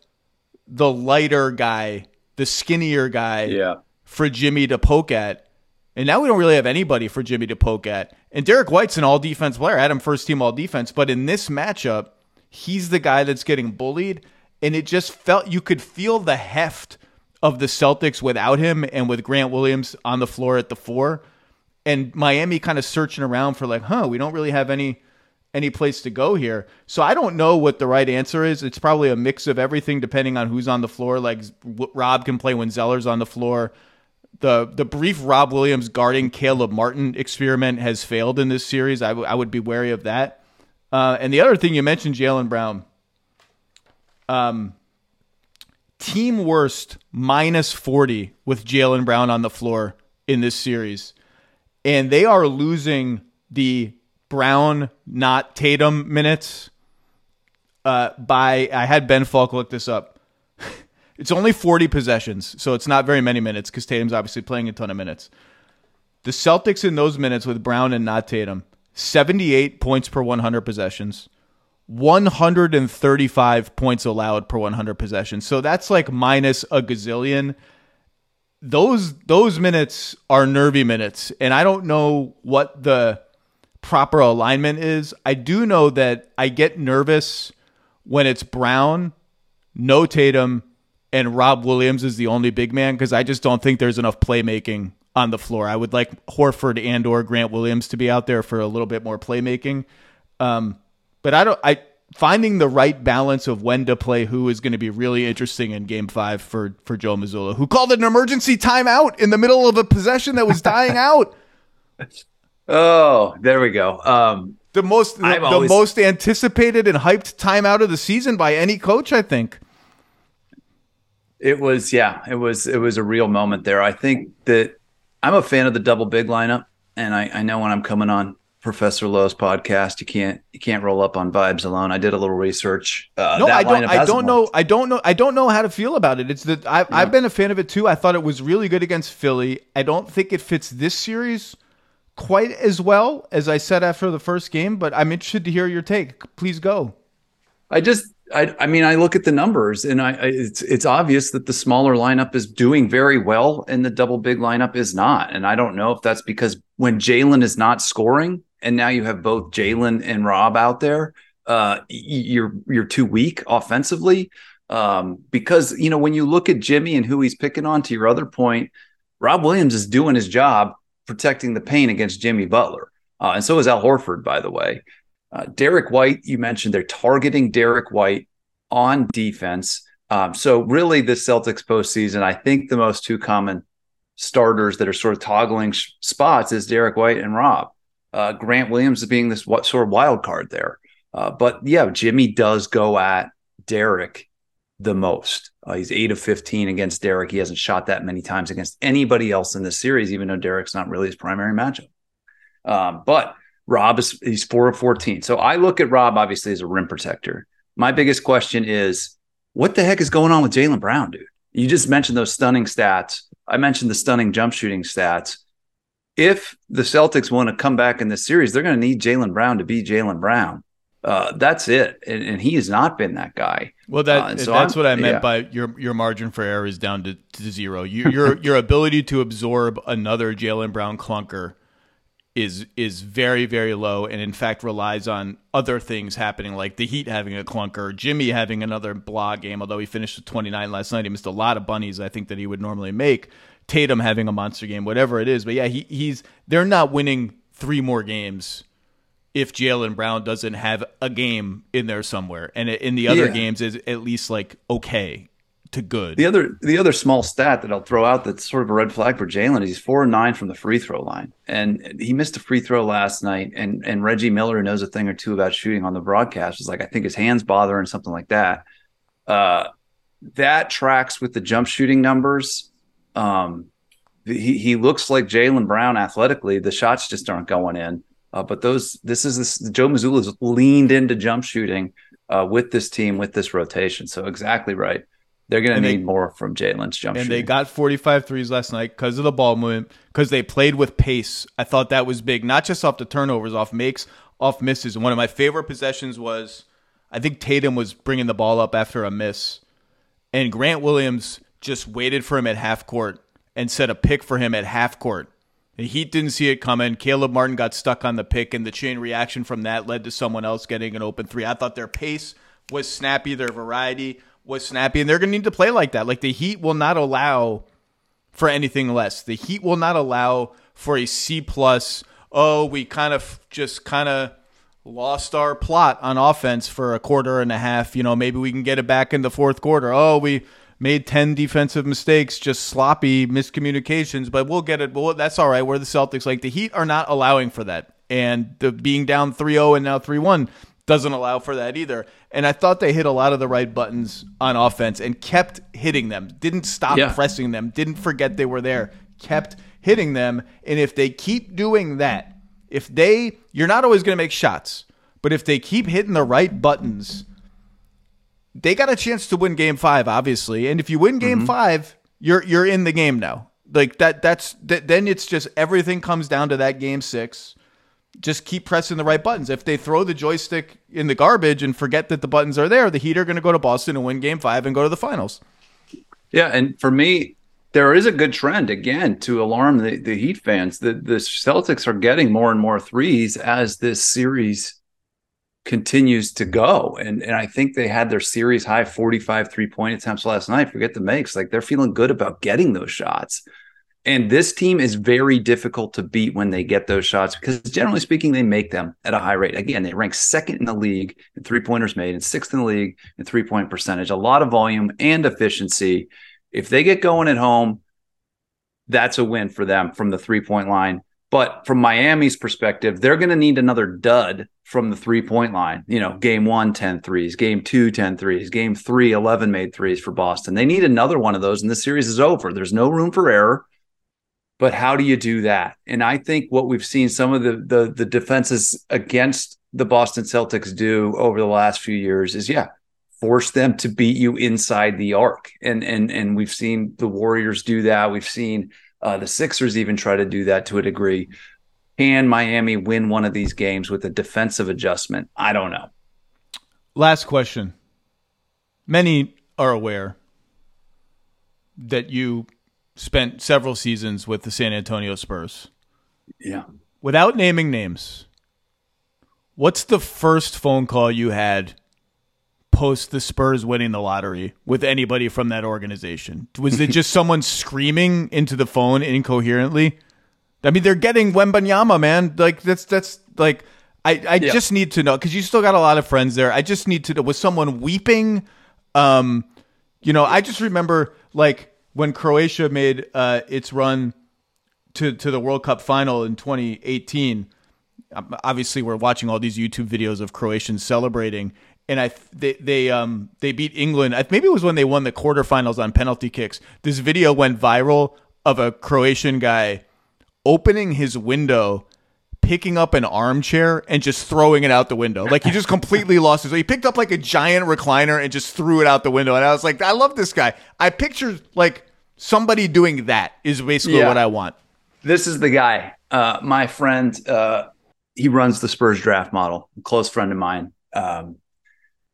the lighter guy, the skinnier guy yeah. for Jimmy to poke at. And now we don't really have anybody for Jimmy to poke at. And Derrick White's an all defense player. Had him first team all defense. But in this matchup, he's the guy that's getting bullied. And it just felt you could feel the heft of the Celtics without him and with Grant Williams on the floor at the four. And Miami kind of searching around for like, huh, we don't really have any any place to go here. So I don't know what the right answer is. It's probably a mix of everything depending on who's on the floor. Like Rob can play when Zeller's on the floor. The the brief Rob Williams guarding Caleb Martin experiment has failed in this series. I, w- I would be wary of that. Uh, and the other thing you mentioned, Jaylen Brown. Um, team worst minus 40 with Jaylen Brown on the floor in this series. And they are losing the Brown, not Tatum minutes uh, by, I had Ben Falk look this up. It's only 40 possessions, so it's not very many minutes because Tatum's obviously playing a ton of minutes. The Celtics in those minutes with Brown and not Tatum, 78 points per 100 possessions. 135 points allowed per 100 possessions. So that's like minus a gazillion. Those those minutes are nervy minutes, and I don't know what the proper alignment is. I do know that I get nervous when it's Brown, no Tatum, and Rob Williams is the only big man because I just don't think there's enough playmaking on the floor. I would like Horford and or Grant Williams to be out there for a little bit more playmaking. Um, but I don't. I finding the right balance of when to play who is going to be really interesting in Game Five for for Joe Mazzulla, who called an emergency timeout in the middle of a possession that was dying out. Oh, there we go. Um, the most the, always, the most anticipated and hyped timeout of the season by any coach, I think. It was yeah, it was it was a real moment there. I think that I'm a fan of the double big lineup, and I, I know when I'm coming on Professor Lowe's podcast. You can't you can't roll up on vibes alone. I did a little research. Uh, no, I don't. I don't know. I don't know. I don't know how to feel about it. It's that I've, yeah. I've been a fan of it too. I thought it was really good against Philly. I don't think it fits this series quite as well as I said after the first game, but I'm interested to hear your take. Please go. I just I, I mean, I look at the numbers, and I, I, it's it's obvious that the smaller lineup is doing very well, and the double big lineup is not. And I don't know if that's because when Jaylen is not scoring, and now you have both Jaylen and Rob out there, uh, you're you're too weak offensively. Um, because you know when you look at Jimmy and who he's picking on, to your other point, Rob Williams is doing his job protecting the paint against Jimmy Butler, uh, and so is Al Horford, by the way. Uh, Derrick White, you mentioned they're targeting Derrick White on defense. Um, so really, this Celtics postseason, I think the most two common starters that are sort of toggling sh- spots is Derrick White and Rob. Uh, Grant Williams is being this what sort of wild card there. Uh, but yeah, Jimmy does go at Derrick the most. Uh, he's eight of 15 against Derrick. He hasn't shot that many times against anybody else in this series, even though Derrick's not really his primary matchup. Um, but Rob is he's four of 14. So I look at Rob obviously as a rim protector. My biggest question is what the heck is going on with Jaylen Brown, dude? You just mentioned those stunning stats. I mentioned the stunning jump shooting stats if the Celtics want to come back in this series, they're going to need Jaylen Brown to be Jaylen Brown. Uh, that's it, and, and, he has not been that guy. Well, that uh, so that's I'm, what I meant yeah. by your your margin for error is down to, to zero. You, your your ability to absorb another Jaylen Brown clunker is is very very low, and in fact relies on other things happening, like the Heat having a clunker, Jimmy having another blah game. Although he finished with 29 last night, he missed a lot of bunnies. I think that he would normally make. Tatum having a monster game, whatever it is. But yeah, he, he's they're not winning three more games if Jaylen Brown doesn't have a game in there somewhere, and in the other yeah. games is at least like okay to good. The other the other small stat that I'll throw out that's sort of a red flag for Jaylen is he's four and nine from the free throw line, and he missed a free throw last night. And and Reggie Miller knows a thing or two about shooting on the broadcast. Is like I think his hands bother and something like that. Uh, that tracks with the jump shooting numbers um, he he looks like Jaylen Brown athletically. The shots just aren't going in. Uh, but those this is this Joe Mazzulla's leaned into jump shooting uh, with this team with this rotation. So exactly right. They're going to need they, more from Jaylen's jump And shooting. they got 45 threes last night because of the ball movement, because they played with pace. I thought that was big, not just off the turnovers, off makes, off misses. And One of my favorite possessions was I think Tatum was bringing the ball up after a miss, and Grant Williams just waited for him at half court and set a pick for him at half court. The Heat didn't see it coming. Caleb Martin got stuck on the pick, and the chain reaction from that led to someone else getting an open three. I thought their pace was snappy, their variety was snappy, and they're going to need to play like that. Like the Heat will not allow for anything less. The Heat will not allow for a C plus. Oh, we kind of just kind of lost our plot on offense for a quarter and a half. You know, maybe we can get it back in the fourth quarter. Oh, we made 10 defensive mistakes, just sloppy miscommunications, but we'll get it. Well, that's all right. We're the Celtics. Like the Heat are not allowing for that. And the being down 3-0 and now 3-1 doesn't allow for that either. And I thought they hit a lot of the right buttons on offense and kept hitting them. Didn't stop yeah. pressing them. Didn't forget they were there. Kept hitting them. And if they keep doing that, if they you're not always going to make shots, but if they keep hitting the right buttons, they got a chance to win game 5 obviously. And if you win game mm-hmm. 5, you're you're in the game now. Like that that's that, then it's just everything comes down to that game 6 just keep pressing the right buttons. If they throw the joystick in the garbage and forget that the buttons are there, the Heat are going to go to Boston and win game five and go to the finals. Yeah. And for me, there is a good trend again to alarm the, the Heat fans. The, the Celtics are getting more and more threes as this series continues to go. And and I think they had their series high 45 three point attempts last night. Forget the makes. Like they're feeling good about getting those shots. And this team is very difficult to beat when they get those shots because generally speaking, they make them at a high rate. Again, they rank second in the league in three pointers made and sixth in the league in three point percentage. A lot of volume and efficiency. If they get going at home, that's a win for them from the three point line. But from Miami's perspective, they're going to need another dud from the three point line. You know, game one, 10 threes, game two, 10 threes, game three, 11 made threes for Boston. They need another one of those, and the series is over. There's no room for error. But how do you do that? And I think what we've seen some of the the, the defenses against the Boston Celtics do over the last few years is yeah, force them to beat you inside the arc. And and and we've seen the Warriors do that. We've seen uh, the Sixers even try to do that to a degree. Can Miami win one of these games with a defensive adjustment? I don't know. Last question. Many are aware that you spent several seasons with the San Antonio Spurs. Yeah. Without naming names, what's the first phone call you had post the Spurs winning the lottery with anybody from that organization? Was it just someone screaming into the phone incoherently? I mean, they're getting Wembanyama, man. Like that's that's like I I yeah. just need to know because you still got a lot of friends there. I just need to know was someone weeping? Um, you know, I just remember like when Croatia made uh, its run to to the World Cup final in 2018. Um, obviously, we're watching all these YouTube videos of Croatians celebrating, and I they they um they beat England. Maybe it was when they won the quarterfinals on penalty kicks. This video went viral of a Croatian guy opening his window picking up an armchair and just throwing it out the window. Like he just completely lost his. He picked up like a giant recliner and just threw it out the window. And I was like, I love this guy. I pictured like somebody doing that is basically yeah. what I want. This is the guy. Uh, my friend, uh, he runs the Spurs draft model, a close friend of mine. Um,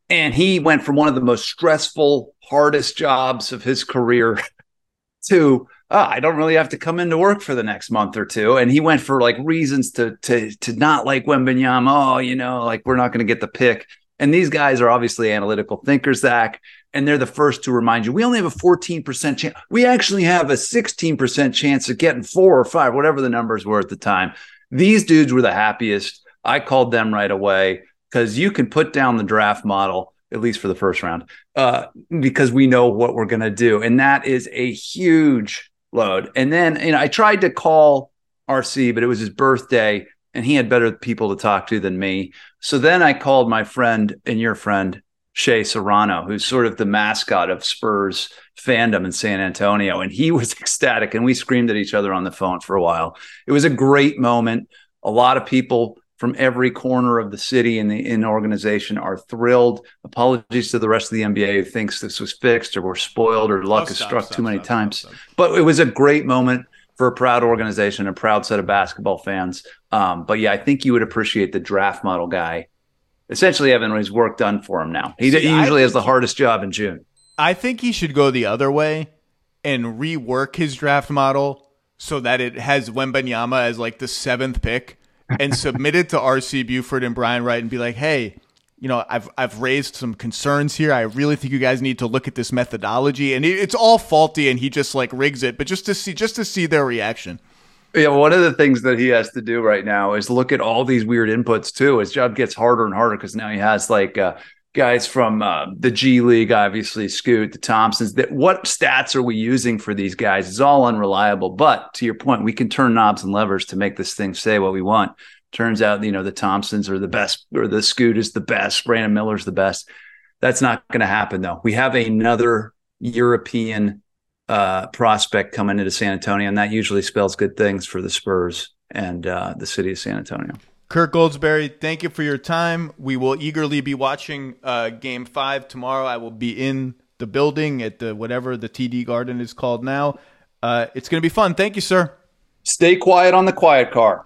and he went from one of the most stressful, hardest jobs of his career to oh, I don't really have to come into work for the next month or two. And he went for like reasons to to to not like Wembanyama. Oh, you know, like we're not going to get the pick. And these guys are obviously analytical thinkers, Zach, and they're the first to remind you we only have a 14% chance. We actually have a 16% chance of getting four or five, whatever the numbers were at the time. These dudes were the happiest. I called them right away because you can put down the draft model at least for the first round, uh, because we know what we're going to do. And that is a huge load. And then, you know, I tried to call RC, but it was his birthday and he had better people to talk to than me. So then I called my friend and your friend, Shea Serrano, who's sort of the mascot of Spurs fandom in San Antonio. And he was ecstatic and we screamed at each other on the phone for a while. It was a great moment. A lot of people from every corner of the city and the in organization are thrilled. Apologies to the rest of the NBA who thinks this was fixed or we're spoiled or luck oh, has struck stop, too many stop, times. But it was a great moment for a proud organization, a proud set of basketball fans. Um, but yeah, I think you would appreciate the draft model guy essentially having his work done for him now. He, See, he usually has the hardest job in June. I think he should go the other way and rework his draft model so that it has Wembanyama as like the seventh pick and submit it to RC Buford and Brian Wright and be like, hey, you know, I've I've raised some concerns here. I really think you guys need to look at this methodology, and it, it's all faulty, and he just like rigs it. But just to see, just to see their reaction. Yeah, one of the things that he has to do right now is look at all these weird inputs too. His job gets harder and harder because now he has like uh, guys from uh, the G League, obviously Scoot, the Thompsons. That what stats are we using for these guys? It's all unreliable. But to your point, we can turn knobs and levers to make this thing say what we want. Turns out, you know, the Thompsons are the best, or the Scoot is the best, Brandon Miller's the best. That's not going to happen though. We have another European uh, prospect coming into San Antonio, and that usually spells good things for the Spurs and uh, the city of San Antonio. Kirk Goldsberry, thank you for your time. We will eagerly be watching uh, Game Five tomorrow. I will be in the building at the whatever the TD Garden is called now. Uh, it's going to be fun. Thank you, sir. Stay quiet on the quiet car.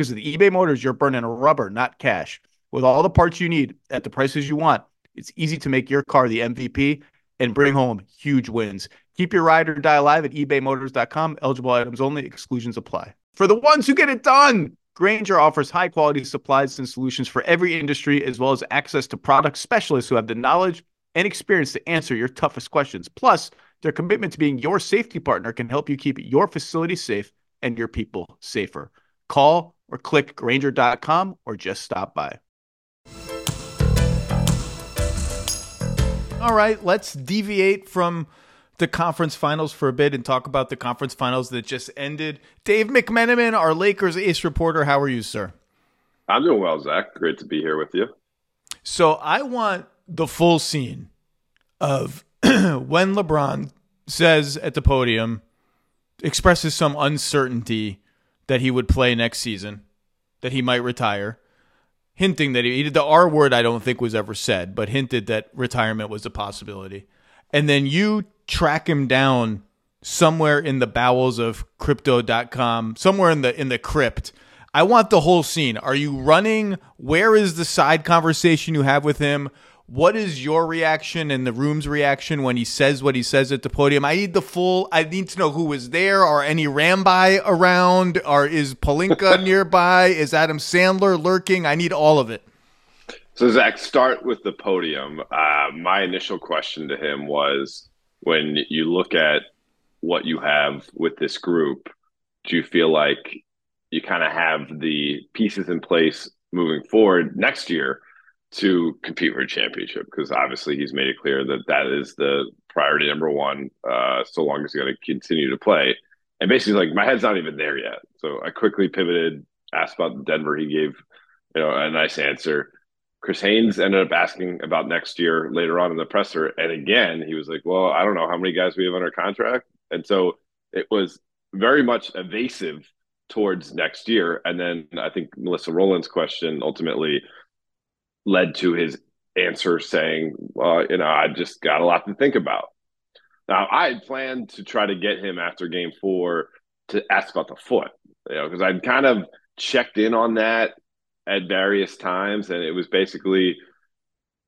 Because with eBay Motors, you're burning rubber, not cash. With all the parts you need at the prices you want, it's easy to make your car the MVP and bring home huge wins. Keep your ride or die alive at ebaymotors.com. Eligible items only, exclusions apply. For the ones who get it done, Grainger offers high quality supplies and solutions for every industry, as well as access to product specialists who have the knowledge and experience to answer your toughest questions. Plus, their commitment to being your safety partner can help you keep your facility safe and your people safer. Call or click Grainger.com or just stop by. All right, let's deviate from the conference finals for a bit and talk about the conference finals that just ended. Dave McMenamin, our Lakers ace reporter, how are you, sir? I'm doing well, Zach. Great to be here with you. So I want the full scene of when LeBron says at the podium, expresses some uncertainty that he would play next season, that he might retire, hinting that he, the R word I don't think was ever said, but hinted that retirement was a possibility. And then you track him down somewhere in the bowels of crypto.com, somewhere in the in the crypt. I want the whole scene. Are you running? Where is the side conversation you have with him? What is your reaction and the room's reaction when he says what he says at the podium? I need the full. I need to know who was there. Are any Ramby around? Or is Pelinka nearby? Is Adam Sandler lurking? I need all of it. So Zach, start with the podium. Uh, my initial question to him was, when you look at what you have with this group, do you feel like you kind of have the pieces in place moving forward next year? To compete for a championship because obviously he's made it clear that that is the priority number one uh, so long as he's going to continue to play. And basically like my head's not even there yet. So i quickly pivoted asked about denver. He gave you know a nice answer. Chris haynes ended up asking about next year later on in the presser. And again he was like well i don't know how many guys we have under contract. And so it was very much evasive towards next year. And then i think Melissa Rohlin's question ultimately led to his answer saying, well, you know, I just got a lot to think about. Now, I had planned to try to get him after game four to ask about the foot, you know, because I'd kind of checked in on that at various times, and it was basically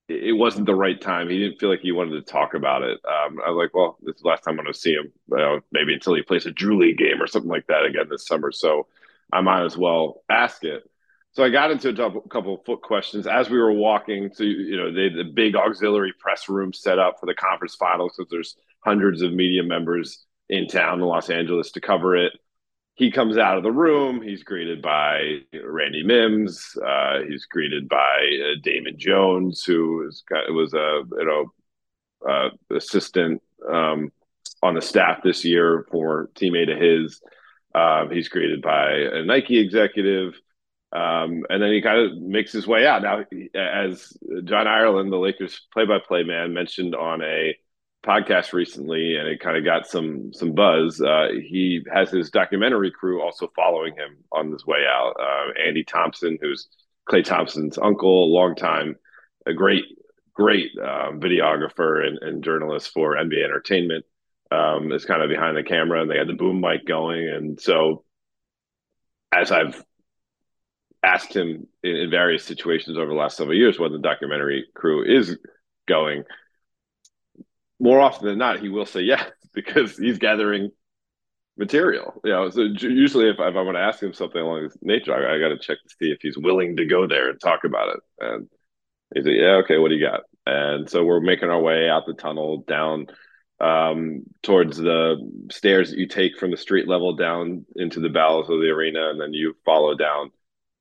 it wasn't the right time. He didn't feel like he wanted to talk about it. Um, I was like, well, this is the last time I'm going to see him. You know, maybe until he plays a Drew League game or something like that again this summer. So I might as well ask it. So I got into a couple of foot questions as we were walking to, you know, they the big auxiliary press room set up for the conference finals because there's hundreds of media members in town in Los Angeles to cover it. he comes out of the room. He's greeted by Randy Mims. Uh, he's greeted by uh, Damon Jones, who was a you know uh, assistant um, on the staff this year, former teammate of his. Um, he's greeted by a Nike executive. Um, and then he kind of makes his way out. Now, as John Ireland, the Lakers play-by-play man, mentioned on a podcast recently, and it kind of got some some buzz. Uh, he has his documentary crew also following him on his way out. Uh, Andy Thompson, who's Klay Thompson's uncle, a long time, a great great um, videographer and, and, journalist for NBA Entertainment, um, is kind of behind the camera, and they had the boom mic going, and so as I've asked him in, in various situations over the last several years when the documentary crew is going more often than not, he will say yes because he's gathering material. You know, so usually if, if I'm going to ask him something along this nature, I, I got to check to see if he's willing to go there and talk about it. And he's like, yeah, okay, what do you got? And so we're making our way out the tunnel down um, towards the stairs that you take from the street level down into the bowels of the arena, and then you follow down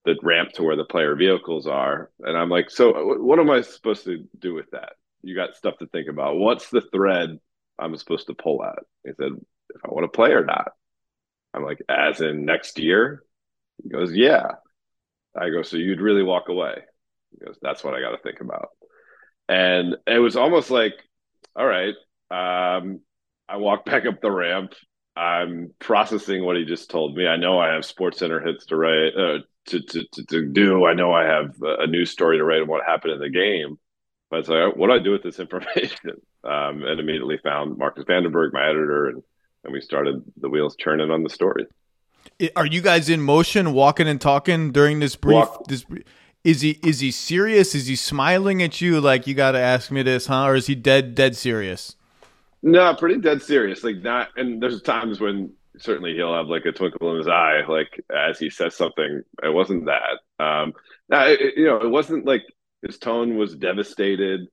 the ramp to where the player vehicles are. And I'm like, so what am I supposed to do with that? you got stuff to think about. What's the thread I'm supposed to pull at? He said, if I want to play or not. I'm like, as in next year? He goes, yeah. I go, so you'd really walk away? He goes, that's what I got to think about. And it was almost like, all right. Um, I walk back up the ramp. I'm processing what he just told me. I know I have Sports Center hits to write, uh, to, to, to, to do. I know I have a news story to write on what happened in the game. But it's like, what do I do with this information? Um, and immediately found Marcus Vandenberg, my editor, and, and we started the wheels churning on the story. Are you guys in motion, walking and talking during this brief? Walk. This is he is he serious? Is he smiling at you like you got to ask me this, huh? Or is he dead dead serious? No, pretty dead serious. Like not, and there's times when certainly he'll have like a twinkle in his eye, like as he says something. It wasn't that. Um, now, it, you know, it wasn't like his tone was devastated,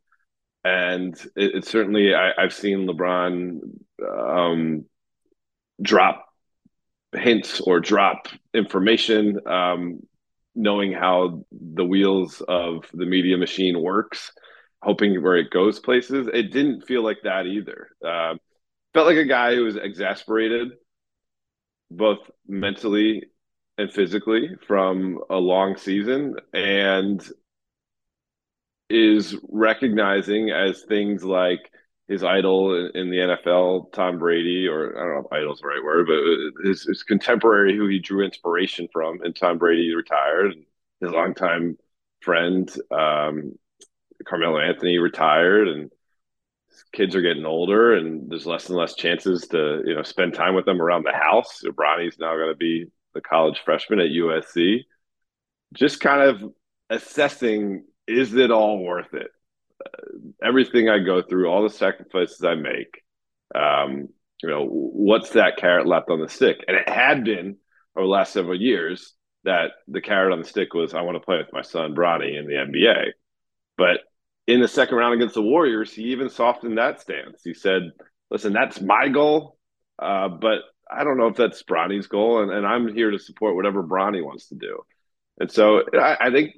and it, it certainly I, have seen LeBron um, drop hints or drop information, um, knowing how the wheels of the media machine works, hoping where it goes places. It didn't feel like that either. Uh, felt like a guy who was exasperated, both mentally and physically from a long season and is recognizing as things like his idol in the NFL, Tom Brady, or I don't know if idol's the right word, but his, his contemporary who he drew inspiration from, and Tom Brady retired, his longtime friend, um, Carmelo Anthony retired, and kids are getting older, and there's less and less chances to you know spend time with them around the house. Bronny's now going to be the college freshman at USC. Just kind of assessing is it all worth it? Uh, everything I go through, all the sacrifices I make, um, you know, what's that carrot left on the stick? And it had been over the last several years that the carrot on the stick was I want to play with my son Bronny in the NBA. But in the second round against the Warriors, he even softened that stance. He said, "Listen, that's my goal, uh, but I don't know if that's Bronny's goal, and, and I'm here to support whatever Bronny wants to do." And so I, I think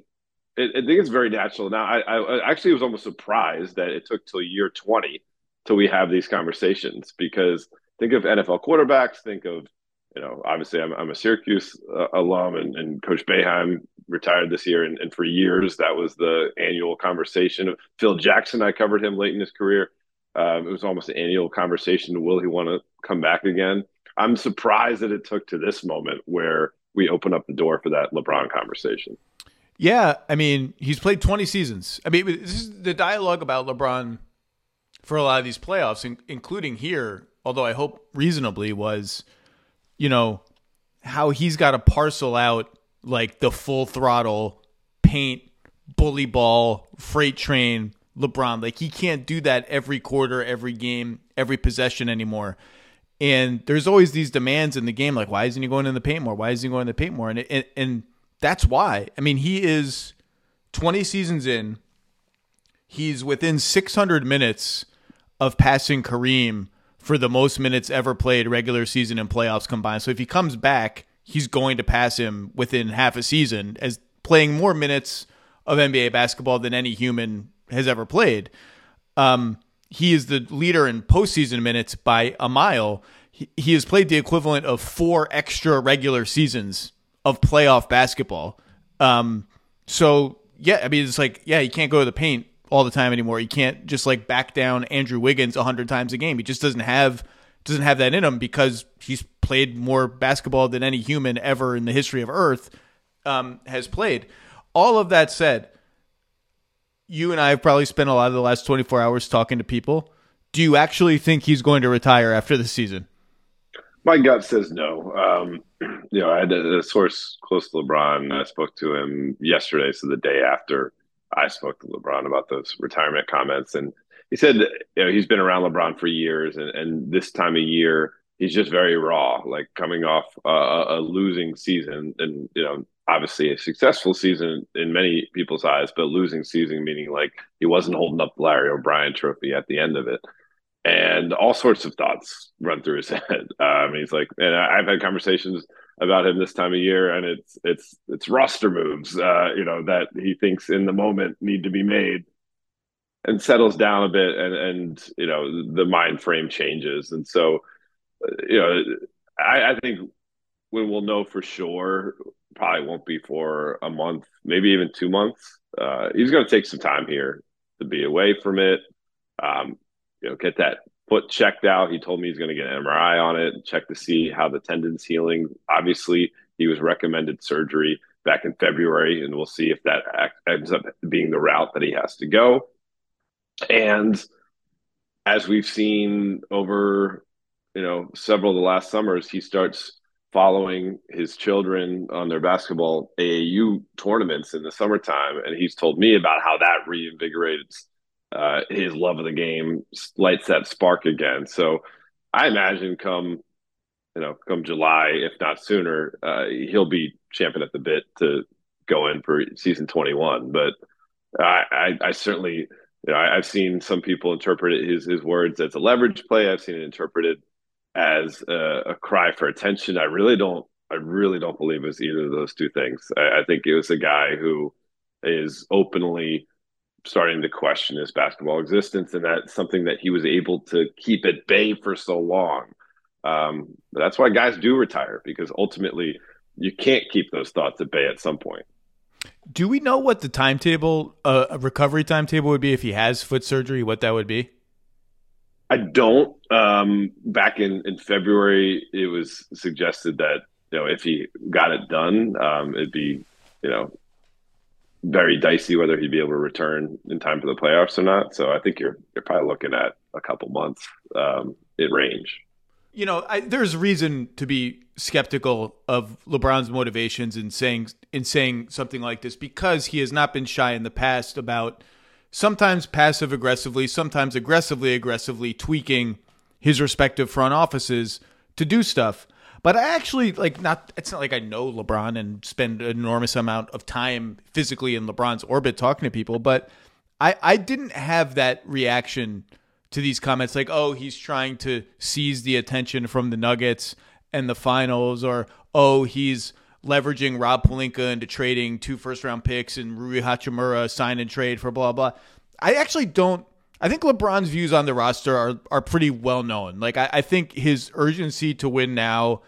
I think it's very natural. Now, I, I, actually was almost surprised that it took till year 20 till we have these conversations because think of NFL quarterbacks, think of, you know, obviously I'm, I'm a Syracuse uh, alum and, and Coach Boeheim retired this year. And, and for years, that was the annual conversation. Of Phil Jackson, I covered him late in his career. Um, it was almost an annual conversation. Will he want to come back again? I'm surprised that it took to this moment where we open up the door for that LeBron conversation. Yeah, I mean, he's played 20 seasons. I mean, this is the dialogue about LeBron for a lot of these playoffs, including here, although I hope reasonably, was, you know, how he's got to parcel out like the full throttle paint, bully ball, freight train LeBron. Like he can't do that every quarter, every game, every possession anymore. And there's always these demands in the game, like why isn't he going in the paint more? Why isn't he going in the paint more? And and, and that's why. I mean, he is 20 seasons in. He's within 600 minutes of passing Kareem for the most minutes ever played regular season and playoffs combined. So if he comes back, he's going to pass him within half a season as playing more minutes of NBA basketball than any human has ever played. Um, he is the leader in postseason minutes by a mile. He, has played the equivalent of four extra regular seasons of playoff basketball. Um, so yeah, I mean, it's like, yeah, he can't go to the paint all the time anymore. He can't just like back down Andrew Wiggins hundred times a game. He just doesn't have doesn't have that in him because he's played more basketball than any human ever in the history of Earth um, has played. All of that said, you and I have probably spent a lot of the last 24 hours talking to people. Do you actually think he's going to retire after the season? My gut says no. Um, you know, I had a, a, source close to LeBron. I spoke to him yesterday, so the day after I spoke to LeBron about those retirement comments, and he said you know he's been around LeBron for years, and, and this time of year he's just very raw, like coming off a, a losing season, and you know obviously a successful season in many people's eyes, but losing season meaning like he wasn't holding up Larry O'Brien trophy at the end of it. And all sorts of thoughts run through his head. Um, he's like, and I've had conversations about him this time of year, and it's it's it's roster moves, uh, you know, that he thinks in the moment need to be made, and settles down a bit, and and you know the mind frame changes, and so you know, I, I think when we'll know for sure probably won't be for a month, maybe even two months. Uh, he's going to take some time here to be away from it. Um, you know, get that foot checked out. He told me he's going to get an MRI on it, and check to see how the tendon's healing. Obviously, he was recommended surgery back in February, and we'll see if that ends up being the route that he has to go. And as we've seen over, you know, several of the last summers, he starts following his children on their basketball AAU tournaments in the summertime, and he's told me about how that reinvigorates uh, his love of the game, lights that spark again. So I imagine come you know come July, if not sooner, uh, he'll be champion at the bit to go in for season twenty one. But I, I, I certainly. You know, I, have seen some people interpret his his words as a leverage play. I've seen it interpreted as a, a, cry for attention. I really don't. I really don't believe it's either of those two things. I, I think it was a guy who is openly starting to question his basketball existence, and that's something that he was able to keep at bay for so long. Um, that's why guys do retire because ultimately you can't keep those thoughts at bay at some point. Do we know what the timetable, uh, recovery timetable would be if he has foot surgery? What that would be? I don't. Um, back in, in February, it was suggested that you know if he got it done, um, it'd be you know very dicey whether he'd be able to return in time for the playoffs or not. So I think you're you're probably looking at a couple months um, in range. You know, I, there's reason to be skeptical of LeBron's motivations in saying in saying something like this because he has not been shy in the past about sometimes passive aggressively, sometimes aggressively aggressively tweaking his respective front offices to do stuff. But I actually like not it's not like I know LeBron and spend an enormous amount of time physically in LeBron's orbit talking to people, but I I didn't have that reaction to these comments like, "Oh, he's trying to seize the attention from the Nuggets and the finals," or "Oh, he's leveraging Rob Pelinka into trading two first round picks and Rui Hachimura sign and trade for blah blah. I actually don't. I think LeBron's views on the roster are are pretty well known. Like I, I think his urgency to win now,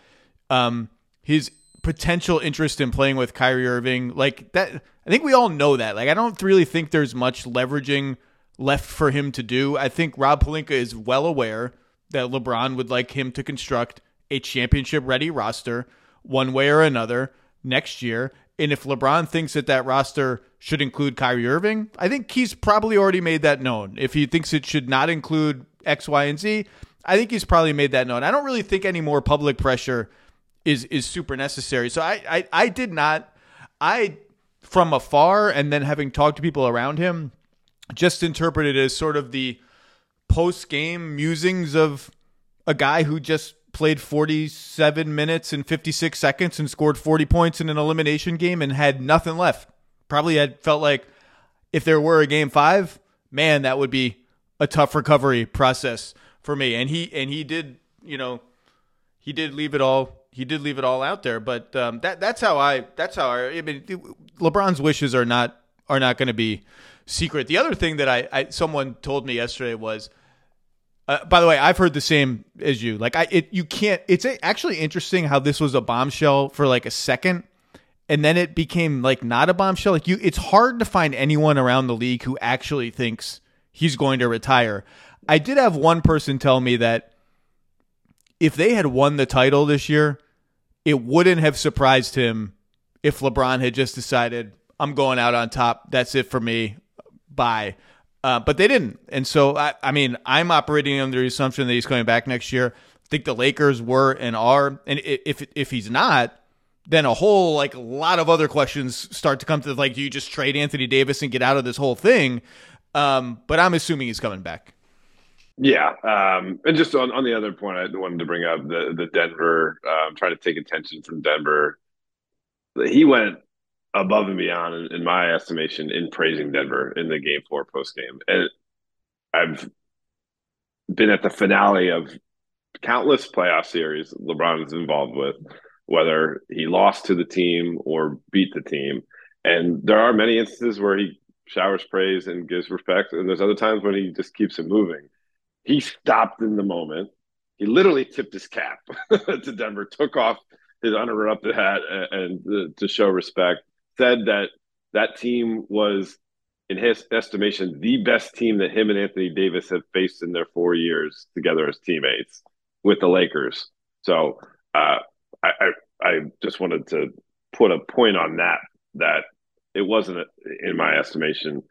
um, his potential interest in playing with Kyrie Irving, like that. I think we all know that. Like I don't really think there's much leveraging left for him to do. I think Rob Pelinka is well aware that LeBron would like him to construct a championship ready roster one way or another next year. And if LeBron thinks that that roster should include Kyrie Irving, I think he's probably already made that known. If he thinks it should not include X, Y, and Z, I think he's probably made that known. I don't really think any more public pressure is is super necessary. So I I, I did not I from afar and then having talked to people around him, just interpreted as sort of the post game musings of a guy who just played 47 minutes and 56 seconds and scored 40 points in an elimination game and had nothing left. Probably had felt like if there were a game five, man, that would be a tough recovery process for me. And he and he did, you know, he did leave it all. He did leave it all out there. But um, that that's how I that's how I. I mean, LeBron's wishes are not are not going to be secret. The other thing that I, I someone told me yesterday was. Uh, by the way, I've heard the same as you. Like, I it you can't. It's actually interesting how this was a bombshell for like a second, and then it became like not a bombshell. Like you, it's hard to find anyone around the league who actually thinks he's going to retire. I did have one person tell me that if they had won the title this year, it wouldn't have surprised him if LeBron had just decided, I'm going out on top. That's it for me. Bye. Uh, but they didn't. And so, I, I mean, I'm operating under the assumption that he's coming back next year. I think the Lakers were and are. And if, if he's not, then a whole like a lot of other questions start to come to like do you just trade Anthony Davis and get out of this whole thing? Um, but I'm assuming he's coming back. Yeah, um, and just on, on the other point, I wanted to bring up the the Denver. Um, trying to take attention from Denver. He went above and beyond, in, in my estimation, in praising Denver in the Game Four post game, and I've been at the finale of countless playoff series LeBron is involved with, whether he lost to the team or beat the team. And there are many instances where he showers praise and gives respect. And there's other times when he just keeps it moving. He stopped in the moment. He literally tipped his cap to Denver, took off his uninterrupted hat and, and to show respect. Said that that team was, in his estimation, the best team that him and Anthony Davis have faced in their four years together as teammates with the Lakers. So uh, I, I, I just wanted to put a point on that that it wasn't, in my estimation,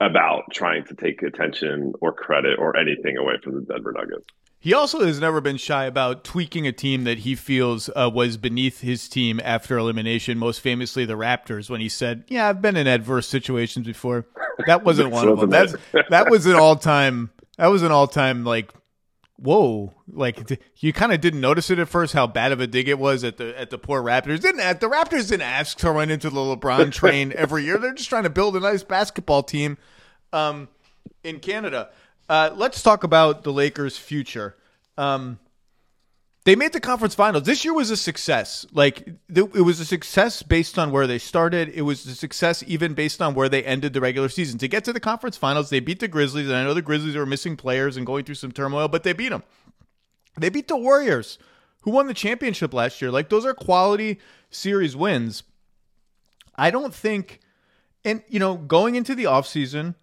about trying to take attention or credit or anything away from the Denver Nuggets. He also has never been shy about tweaking a team that he feels uh, was beneath his team after elimination. Most famously, the Raptors, when he said, "Yeah, I've been in adverse situations before." That wasn't one of them. That's, that was an all-time. That was an all-time like whoa like you kind of didn't notice it at first how bad of a dig it was at the at the poor raptors. Didn't the raptors didn't ask to run into the lebron train every year. They're just trying to build a nice basketball team um, in canada. Uh, let's talk about the lakers future. Um, they made the conference finals. This year was a success. Like it was a success based on where they started. It was a success even based on where they ended the regular season. To get to the conference finals, they beat the Grizzlies, and I know the Grizzlies were missing players and going through some turmoil, but they beat them. They beat the Warriors, who won the championship last year. Like those are quality series wins. I don't think and you know, going into the offseason,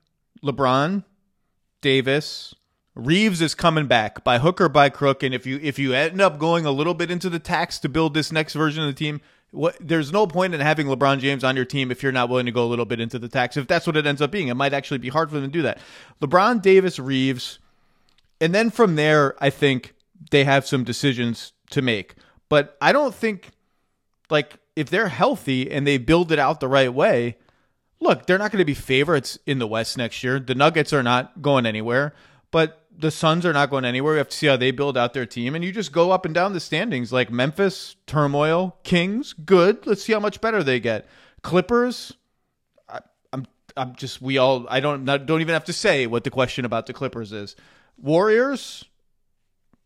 LeBron, Davis, Reaves is coming back by hook or by crook, and if you if you end up going a little bit into the tax to build this next version of the team, what, there's no point in having LeBron James on your team if you're not willing to go a little bit into the tax. If that's what it ends up being, it might actually be hard for them to do that. LeBron, Davis, Reaves, and then from there, I think they have some decisions to make. But I don't think like if they're healthy and they build it out the right way, look, they're not going to be favorites in the West next year. The Nuggets are not going anywhere, but the Suns are not going anywhere. We have to see how they build out their team. And you just go up and down the standings like Memphis, turmoil, Kings, good. Let's see how much better they get. Clippers, I, I'm I'm just we all I don't not, don't even have to say what the question about the Clippers is. Warriors,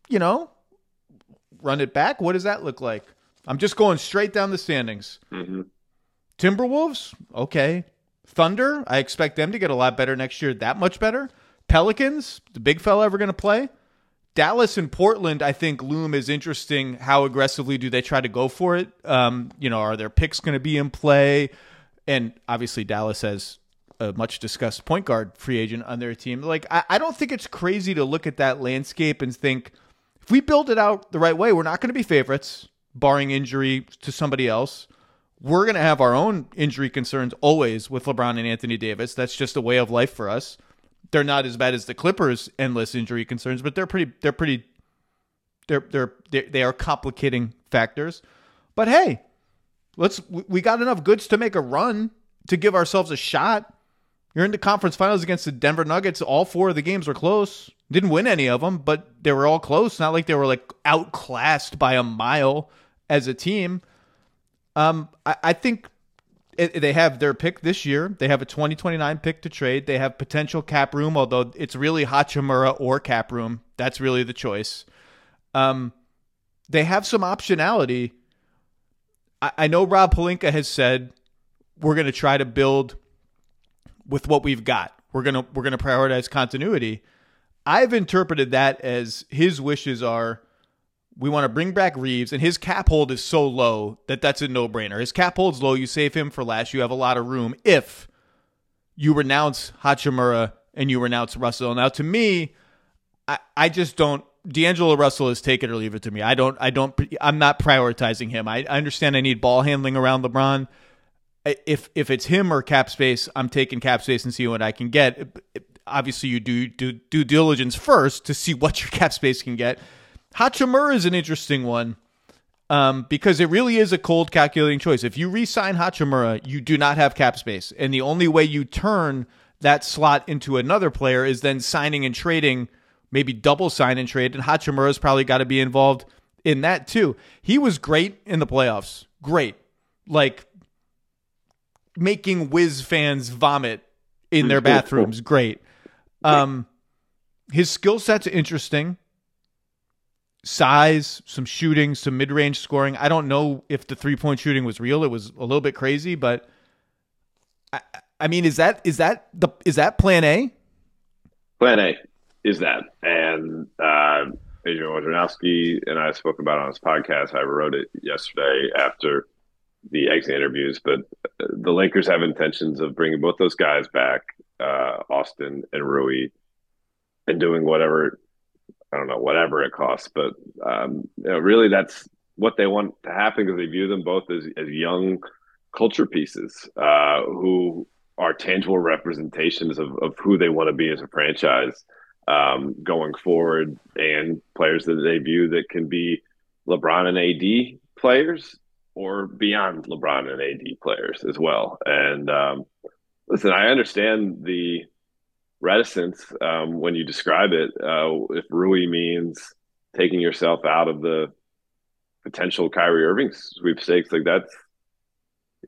you know, run it back. What does that look like? I'm just going straight down the standings. Mm-hmm. Timberwolves, okay. Thunder, I expect them to get a lot better next year. That much better. Pelicans, the big fella ever going to play? Dallas and Portland, I think, loom is interesting. How aggressively do they try to go for it? Um, you know, are their picks going to be in play? And obviously, Dallas has a much discussed point guard free agent on their team. Like, I, I don't think it's crazy to look at that landscape and think if we build it out the right way, we're not going to be favorites, barring injury to somebody else. We're going to have our own injury concerns always with LeBron and Anthony Davis. That's just a way of life for us they're not as bad as the Clippers' endless injury concerns, but they're pretty they're pretty they're they're, they are complicating factors. But hey, let's we got enough goods to make a run to give ourselves a shot. You're in the conference finals against the Denver Nuggets. All four of the games were close. Didn't win any of them, but they were all close. Not like they were like outclassed by a mile as a team. Um, I, I think it, they have their pick this year. They have a 2029 pick to trade. They have potential cap room, although it's really Hachimura or cap room. That's really the choice. Um, they have some optionality. I, I know Rob Pelinka has said we're going to try to build with what we've got. We're gonna we're gonna prioritize continuity. I've interpreted that as his wishes are we want to bring back Reaves, and his cap hold is so low that that's a no brainer. His cap hold's low. You save him for last. You have a lot of room if you renounce Hachimura and you renounce Russell. Now, to me, I, I just don't. D'Angelo Russell is take it or leave it to me. I don't. I don't. I'm not prioritizing him. I, I understand I need ball handling around LeBron. If if it's him or cap space, I'm taking cap space and see what I can get. Obviously, you do do due diligence first to see what your cap space can get. Hachimura is an interesting one um, because it really is a cold calculating choice. If you re-sign Hachimura, you do not have cap space, and the only way you turn that slot into another player is then signing and trading, maybe double sign and trade. And Hachimura's probably got to be involved in that too. He was great in the playoffs, great, like making Wiz fans vomit in their bathrooms, great. Um, his skill set's interesting size, some shooting, some mid range scoring. I don't know if the three point shooting was real. It was a little bit crazy, but I, I mean, is that is that the is that Plan A? Plan A is that, and uh, Adrian Wojnarowski and I spoke about on his podcast. I wrote it yesterday after the exit interviews, but the Lakers have intentions of bringing both those guys back, uh, Austin and Rui, and doing whatever I don't know, whatever it costs. But um, you know, really, that's what they want to happen because they view them both as, as young culture pieces uh, who are tangible representations of, of who they want to be as a franchise um, going forward and players that they view that can be LeBron and AD players or beyond LeBron and AD players as well. And um, listen, I understand the reticence um, when you describe it. Uh, if Rui means taking yourself out of the potential Kyrie Irving sweepstakes, like that's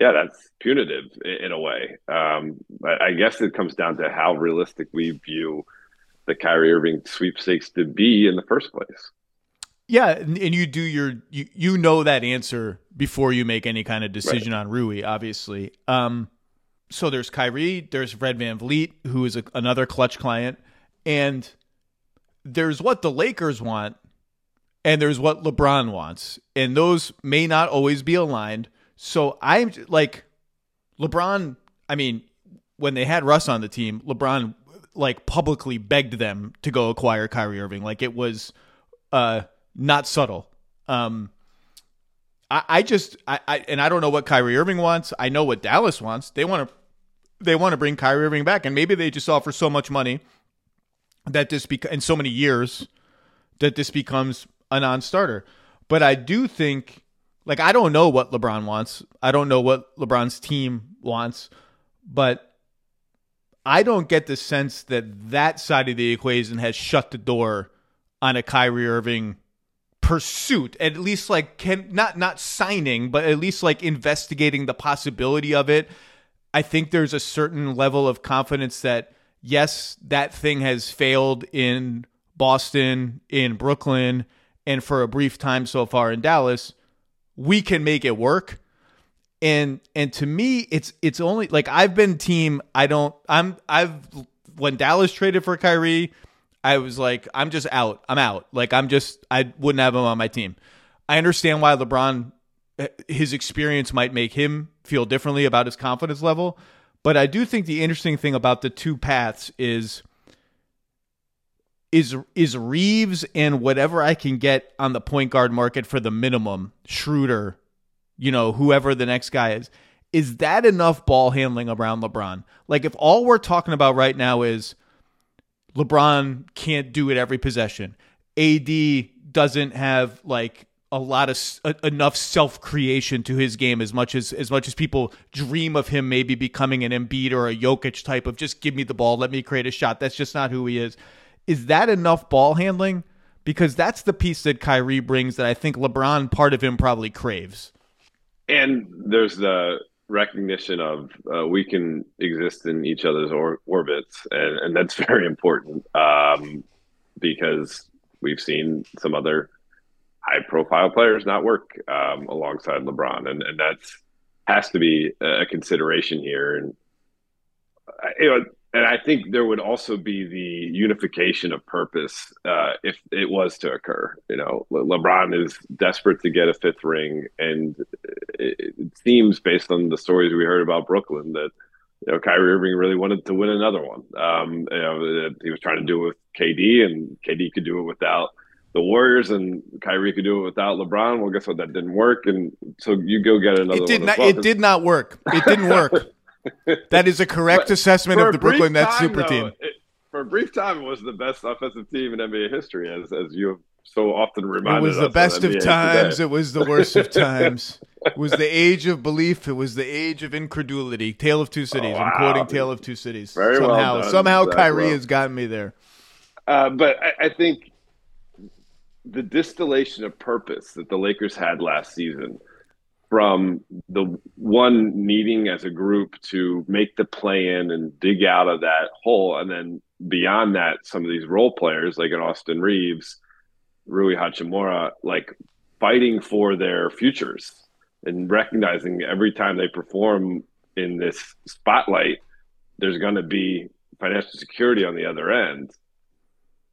yeah, that's punitive in, in a way. Um, I, I guess it comes down to how realistic we view the Kyrie Irving sweepstakes to be in the first place. Yeah, and you do your you, you know that answer before you make any kind of decision right. on Rui, obviously. Um, so there's Kyrie, there's Fred VanVleet, who is a, another clutch client, and there's what the Lakers want, and there's what LeBron wants, and those may not always be aligned. So I'm like, LeBron. I mean, when they had Russ on the team, LeBron like publicly begged them to go acquire Kyrie Irving. Like it was uh, not subtle. Um, I, I just I, I and I don't know what Kyrie Irving wants. I know what Dallas wants. They want to they want to bring Kyrie Irving back, and maybe they just offer so much money that this bec- in so many years that this becomes a non-starter. But I do think, like, I don't know what LeBron wants. I don't know what LeBron's team wants, but I don't get the sense that that side of the equation has shut the door on a Kyrie Irving pursuit at least like can not not signing but at least like investigating the possibility of it I think there's a certain level of confidence that yes, that thing has failed in Boston, in Brooklyn, and for a brief time so far in Dallas. We can make it work. And and to me, it's it's only like I've been team. I don't. I'm I've when Dallas traded for Kyrie, I was like, I'm just out. I'm out. Like I'm just I wouldn't have him on my team. I understand why LeBron eh, his experience might make him feel differently about his confidence level. But I do think the interesting thing about the two paths is is is Reaves and whatever I can get on the point guard market for the minimum, Schroeder, you know, whoever the next guy is, is that enough ball handling around LeBron? Like if all we're talking about right now is LeBron can't do it every possession. AD doesn't have like a lot of uh, enough self creation to his game as much as as much as people dream of him maybe becoming an Embiid or a Jokic type of just give me the ball, let me create a shot. That's just not who he is. Is that enough ball handling? Because that's the piece that Kyrie brings that I think LeBron part of him probably craves. And there's the recognition of uh, we can exist in each other's or- orbits, and, and that's very important um, because we've seen some other high-profile players not work um, alongside LeBron, and and that's has to be a consideration here. And you know, and I think there would also be the unification of purpose uh, if it was to occur. You know, Le- LeBron is desperate to get a fifth ring, and it, it, seems, based on the stories we heard about Brooklyn, that you know Kyrie Irving really wanted to win another one. Um, you know, he was trying to do it with KD, and KD could do it without the Warriors, and Kyrie could do it without LeBron. Well, guess what? That didn't work, and so you go get another. It did not. Well. It did not work. It didn't work. that is a correct assessment of the Brooklyn Nets super though, team. It, for a brief time, it was the best offensive team in NBA history, as as you have so often reminded us. It was the best of NBA times. Today. It was the worst of times. It was the age of belief. It was the age of incredulity. Tale of two cities. Oh, I'm quoting Tale of two cities. Very well somehow, done, somehow Kyrie Lowe. has gotten me there. Uh, but I, I think the distillation of purpose that the Lakers had last season, from the one needing as a group to make the play in and dig out of that hole, and then beyond that, some of these role players like an Austin Reaves, Rui Hachimura, like fighting for their futures and recognizing every time they perform in this spotlight, there's going to be financial security on the other end.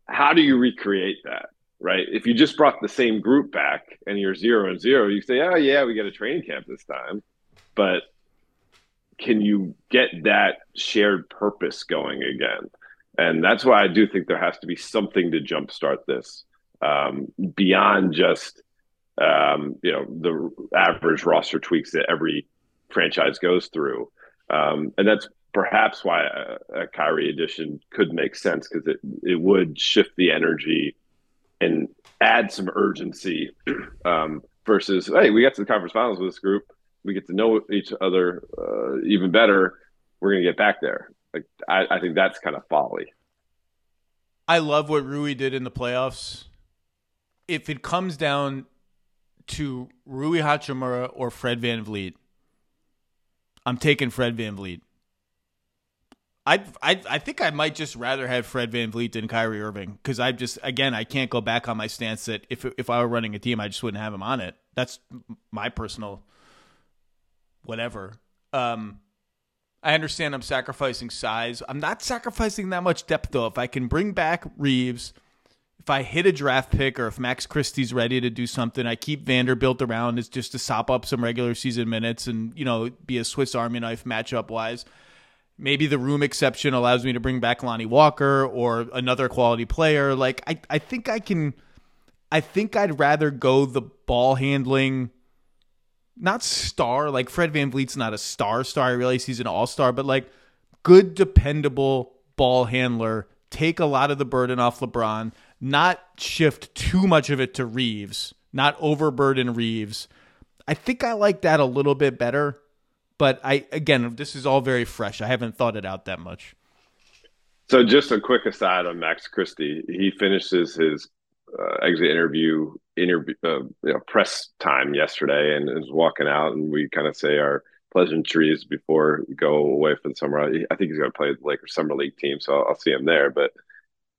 How do you recreate that? Right. If you just brought the same group back and you're zero and zero, you say, oh, yeah, we got a training camp this time. But can you get that shared purpose going again? And that's why I do think there has to be something to jumpstart this um, beyond just, um, you know, the average roster tweaks that every franchise goes through. Um, and that's perhaps why a, a Kyrie addition could make sense because it, it would shift the energy and add some urgency um, versus, hey, we got to the conference finals with this group. We get to know each other uh, even better. We're to get back there. Like I, I think that's kind of folly. I love what Rui did in the playoffs. If it comes down to Rui Hachimura or Fred VanVleet, I'm taking Fred VanVleet. I I I think I might just rather have Fred VanVleet than Kyrie Irving because I just again I can't go back on my stance that if if I were running a team I just wouldn't have him on it. That's my personal whatever. Um, I understand I'm sacrificing size. I'm not sacrificing that much depth though. If I can bring back Reaves, if I hit a draft pick or if Max Christie's ready to do something, I keep Vanderbilt around as just to sop up some regular season minutes and, you know, be a Swiss Army knife matchup wise. Maybe the room exception allows me to bring back Lonnie Walker or another quality player. Like I, I think I can I think I'd rather go the ball handling not star, like Fred VanVleet's not a star star. I realize he's an all star, but like good, dependable ball handler. Take a lot of the burden off LeBron, not shift too much of it to Reaves, not overburden Reaves. I think I like that a little bit better, but I again, this is all very fresh. I haven't thought it out that much. So, just a quick aside on Max Christie. He finishes his uh, exit interview interview uh, you know, press time yesterday and is walking out, and we kind of say our pleasantries before we go away for the summer. I think he's going to play the Lakers summer league team, so I'll, I'll see him there. But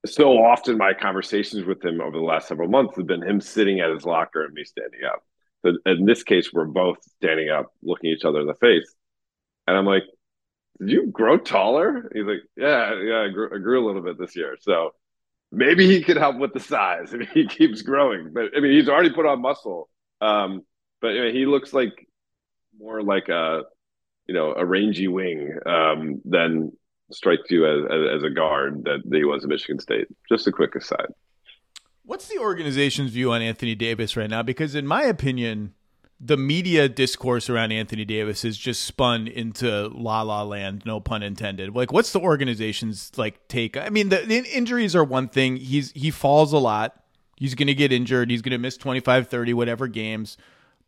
so often, my conversations with him over the last several months have been him sitting at his locker and me standing up. But in this case, we're both standing up, looking each other in the face, and I'm like, "Did you grow taller?" He's like, "Yeah, yeah, I grew, I grew a little bit this year." So maybe he could help with the size if he keeps growing. But I mean, he's already put on muscle. Um, but he looks like more like a you know a rangy wing um, than strikes you as, as, as a guard that he was at Michigan State. Just a quick aside. What's the organization's view on Anthony Davis right now? Because in my opinion, the media discourse around Anthony Davis is just spun into la la land, no pun intended. Like, what's the organization's like take? I mean, the, the injuries are one thing. He's he falls a lot. He's going to get injured. He's going to miss 25, 30, whatever games.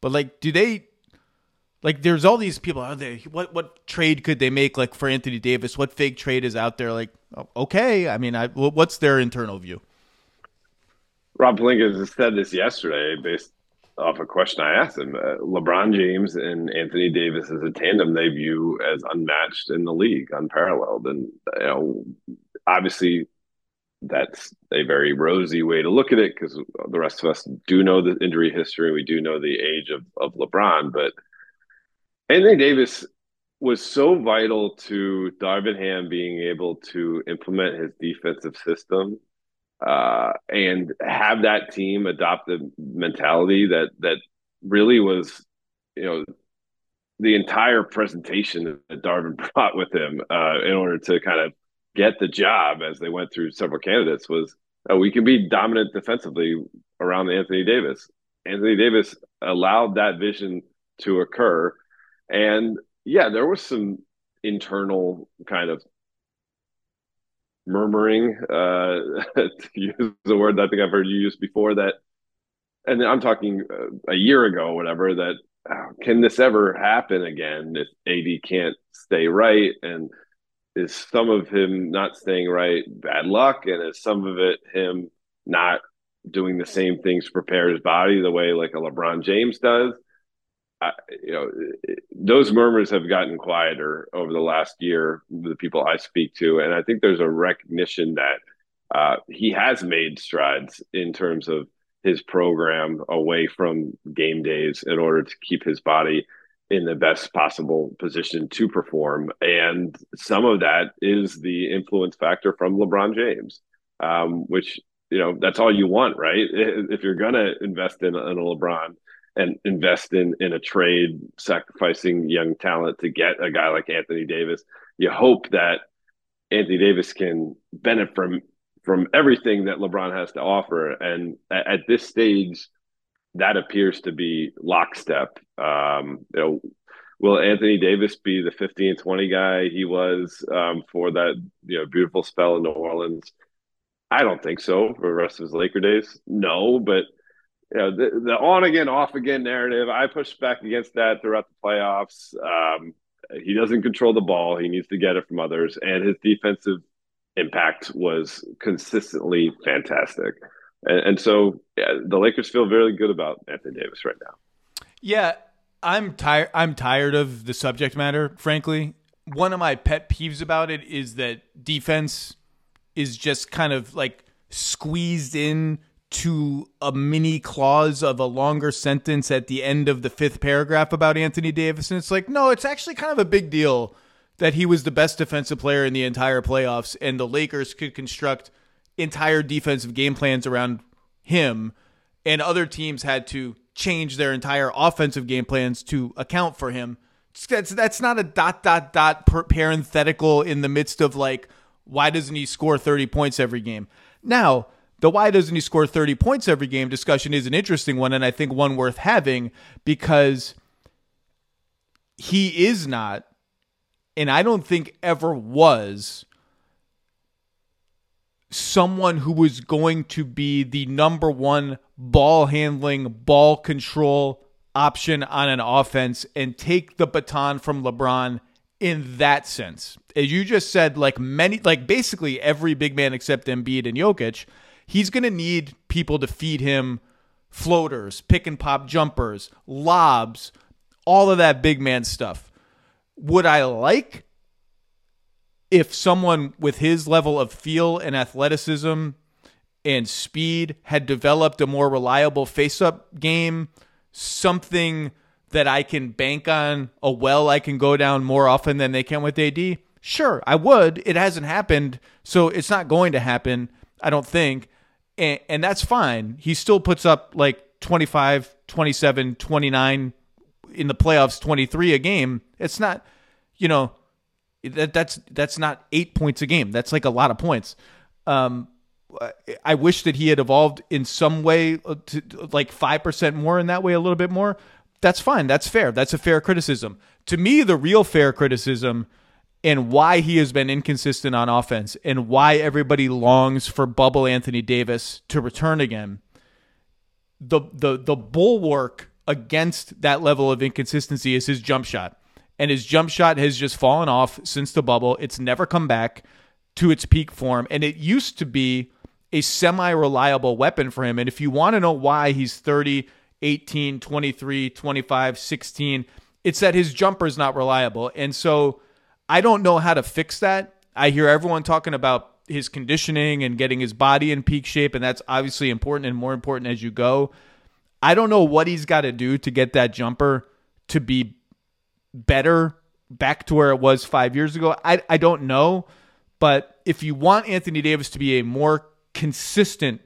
But like, do they like? There's all these people out there. What what trade could they make? Like for Anthony Davis, what fake trade is out there? Like, okay, I mean, I what's their internal view? Rob Pelinka has said this yesterday, based off a question I asked him. Uh, LeBron James and Anthony Davis as a tandem they view as unmatched in the league, unparalleled, and you know, obviously that's a very rosy way to look at it because the rest of us do know the injury history. We do know the age of, of LeBron, but Anthony Davis was so vital to Darvin Ham being able to implement his defensive system uh, and have that team adopt the mentality that that really was, you know, the entire presentation that Darvin brought with him uh, in order to kind of get the job as they went through several candidates was uh, we can be dominant defensively around Anthony Davis. Anthony Davis allowed that vision to occur. And yeah, there was some internal kind of murmuring, uh, to use the word that I think I've heard you use before that. And I'm talking uh, a year ago, whatever, that uh, can this ever happen again if AD can't stay right? And is some of him not staying right bad luck and is some of it him not doing the same things to prepare his body the way like a LeBron James does I, you know those murmurs have gotten quieter over the last year the people I speak to and I think there's a recognition that uh, he has made strides in terms of his program away from game days in order to keep his body in the best possible position to perform. And some of that is the influence factor from LeBron James, um, which, you know, that's all you want, right? If you're going to invest in, in a LeBron and invest in, in a trade, sacrificing young talent to get a guy like Anthony Davis, you hope that Anthony Davis can benefit from from everything that LeBron has to offer. And at, at this stage, that appears to be lockstep. Um, you know, will Anthony Davis be the 50 and 20 guy he was um, for that you know beautiful spell in New Orleans? I don't think so for the rest of his Laker days. No, but you know, the, the on again, off again narrative, I push back against that throughout the playoffs. Um, he doesn't control the ball. He needs to get it from others. And his defensive impact was consistently fantastic. And, and so yeah, the Lakers feel very good about Anthony Davis right now. Yeah, I'm tired. I'm tired of the subject matter. Frankly, one of my pet peeves about it is that defense is just kind of like squeezed in to a mini clause of a longer sentence at the end of the fifth paragraph about Anthony Davis. And it's like, no, it's actually kind of a big deal that he was the best defensive player in the entire playoffs and the Lakers could construct entire defensive game plans around him, and other teams had to change their entire offensive game plans to account for him. That's that's not a dot dot dot parenthetical in the midst of like why doesn't he score 30 points every game? Now, the why doesn't he score 30 points every game discussion is an interesting one and I think one worth having because he is not and I don't think ever was someone who was going to be the number one ball handling, ball control option on an offense and take the baton from LeBron in that sense. As you just said, like many, like basically every big man except Embiid and Jokic, he's going to need people to feed him floaters, pick and pop jumpers, lobs, all of that big man stuff. Would I like if someone with his level of feel and athleticism and speed had developed a more reliable face up game, something that I can bank on, a well I can go down more often than they can with AD? Sure, I would. It hasn't happened, so it's not going to happen, I don't think. And, and that's fine. He still puts up like 25, 27, 29 in the playoffs, 23 a game. It's not, you know, that that's that's not eight points a game. That's like a lot of points. Um, I wish that he had evolved in some way uh, to like five percent more in that way, a little bit more. That's fine. That's fair. That's a fair criticism. To me, the real fair criticism and why he has been inconsistent on offense and why everybody longs for bubble Anthony Davis to return again. The the the bulwark against that level of inconsistency is his jump shot and his jump shot has just fallen off since the bubble. It's never come back to its peak form, and it used to be a semi reliable weapon for him. And if you want to know why he's 30 18, 23, 25, 16. It's that his jumper is not reliable. And so I don't know how to fix that. I hear everyone talking about his conditioning and getting his body in peak shape, and that's obviously important and more important as you go. I don't know what he's got to do to get that jumper to be better back to where it was five years ago. I, I don't know. But if you want Anthony Davis to be a more consistent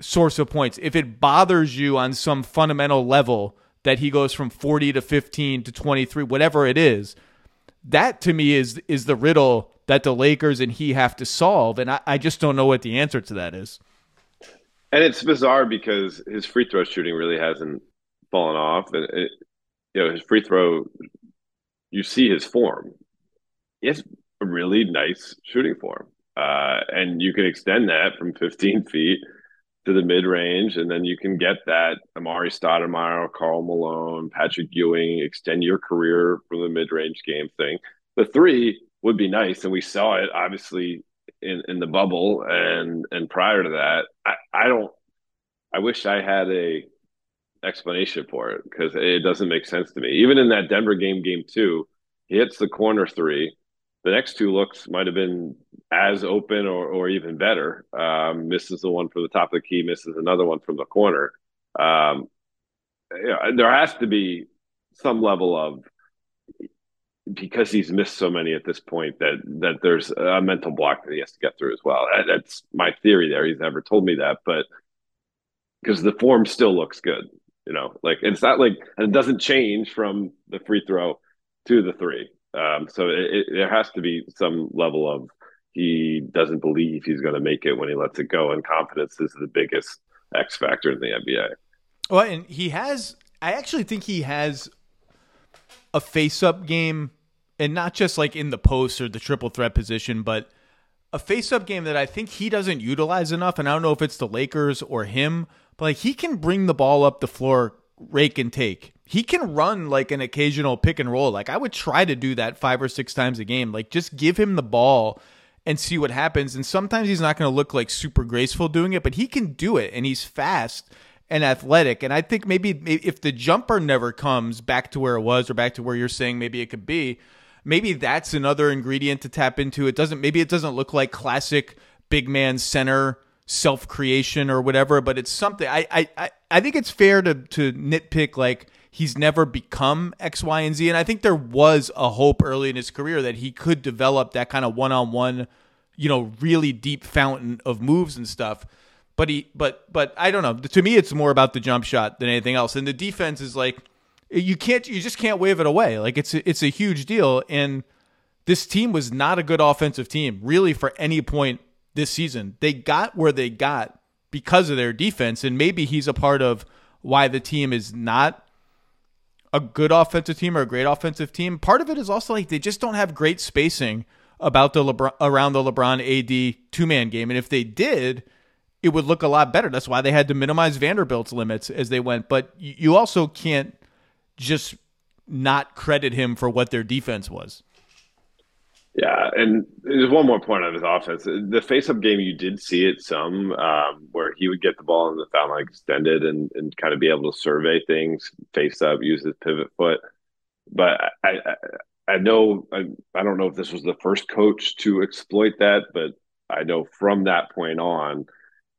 source of points, if it bothers you on some fundamental level that he goes from 40 to 15 to 23, whatever it is, that to me is is the riddle that the Lakers and he have to solve. And I, I just don't know what the answer to that is. And it's bizarre because his free throw shooting really hasn't fallen off. And it, you know, his free throw, you see his form. He has a really nice shooting form. Uh, and you can extend that from 15 feet to the mid range, and then you can get that Amar'e Stoudemire, Karl Malone, Patrick Ewing, extend your career from the mid range game thing. The three would be nice, and we saw it obviously in, in the bubble and and prior to that. I, I don't. I wish I had a explanation for it because it doesn't make sense to me. Even in that Denver game, game two, he hits the corner three the next two looks might have been as open or, or even better. Um, misses the one from the top of the key, misses another one from the corner. Um, you know, there has to be some level of because he's missed so many at this point that that there's a mental block that he has to get through as well. That's my theory. There, he's never told me that, but because the form still looks good, you know, like it's not like and it doesn't change from the free throw to the three. Um, so it, it, there has to be some level of he doesn't believe he's going to make it when he lets it go, and confidence is the biggest X factor in the NBA. Well, and he has. I actually think he has a face-up game, and not just like in the post or the triple threat position, but a face-up game that I think he doesn't utilize enough. And I don't know if it's the Lakers or him, but like he can bring the ball up the floor, rake and take he can run like an occasional pick and roll. Like I would try to do that five or six times a game. Like just give him the ball and see what happens. And sometimes he's not going to look like super graceful doing it, but he can do it and he's fast and athletic. And I think maybe if the jumper never comes back to where it was or back to where you're saying maybe it could be, maybe that's another ingredient to tap into. It doesn't maybe it doesn't look like classic big man center self creation or whatever, but it's something I I I think it's fair to to nitpick like he's never become X, Y, and Z. And I think there was a hope early in his career that he could develop that kind of one on one, you know, really deep fountain of moves and stuff. But he, but, but I don't know. To me, it's more about the jump shot than anything else. And the defense is like, you can't, you just can't wave it away. Like it's, it's a huge deal. And this team was not a good offensive team, really, for any point this season. They got where they got because of their defense. And maybe he's a part of why the team is not a good offensive team or a great offensive team. Part of it is also like they just don't have great spacing about the LeBron around the LeBron AD two man game, and if they did, it would look a lot better. That's why they had to minimize Vanderbilt's limits as they went. But you also can't just not credit him for what their defense was. Yeah, and there's one more point on his offense. The face-up game, you did see it some, um, where he would get the ball in the foul line extended and, and kind of be able to survey things, face up, use his pivot foot. But I, I, I know I, I don't know if this was the first coach to exploit that, but I know from that point on,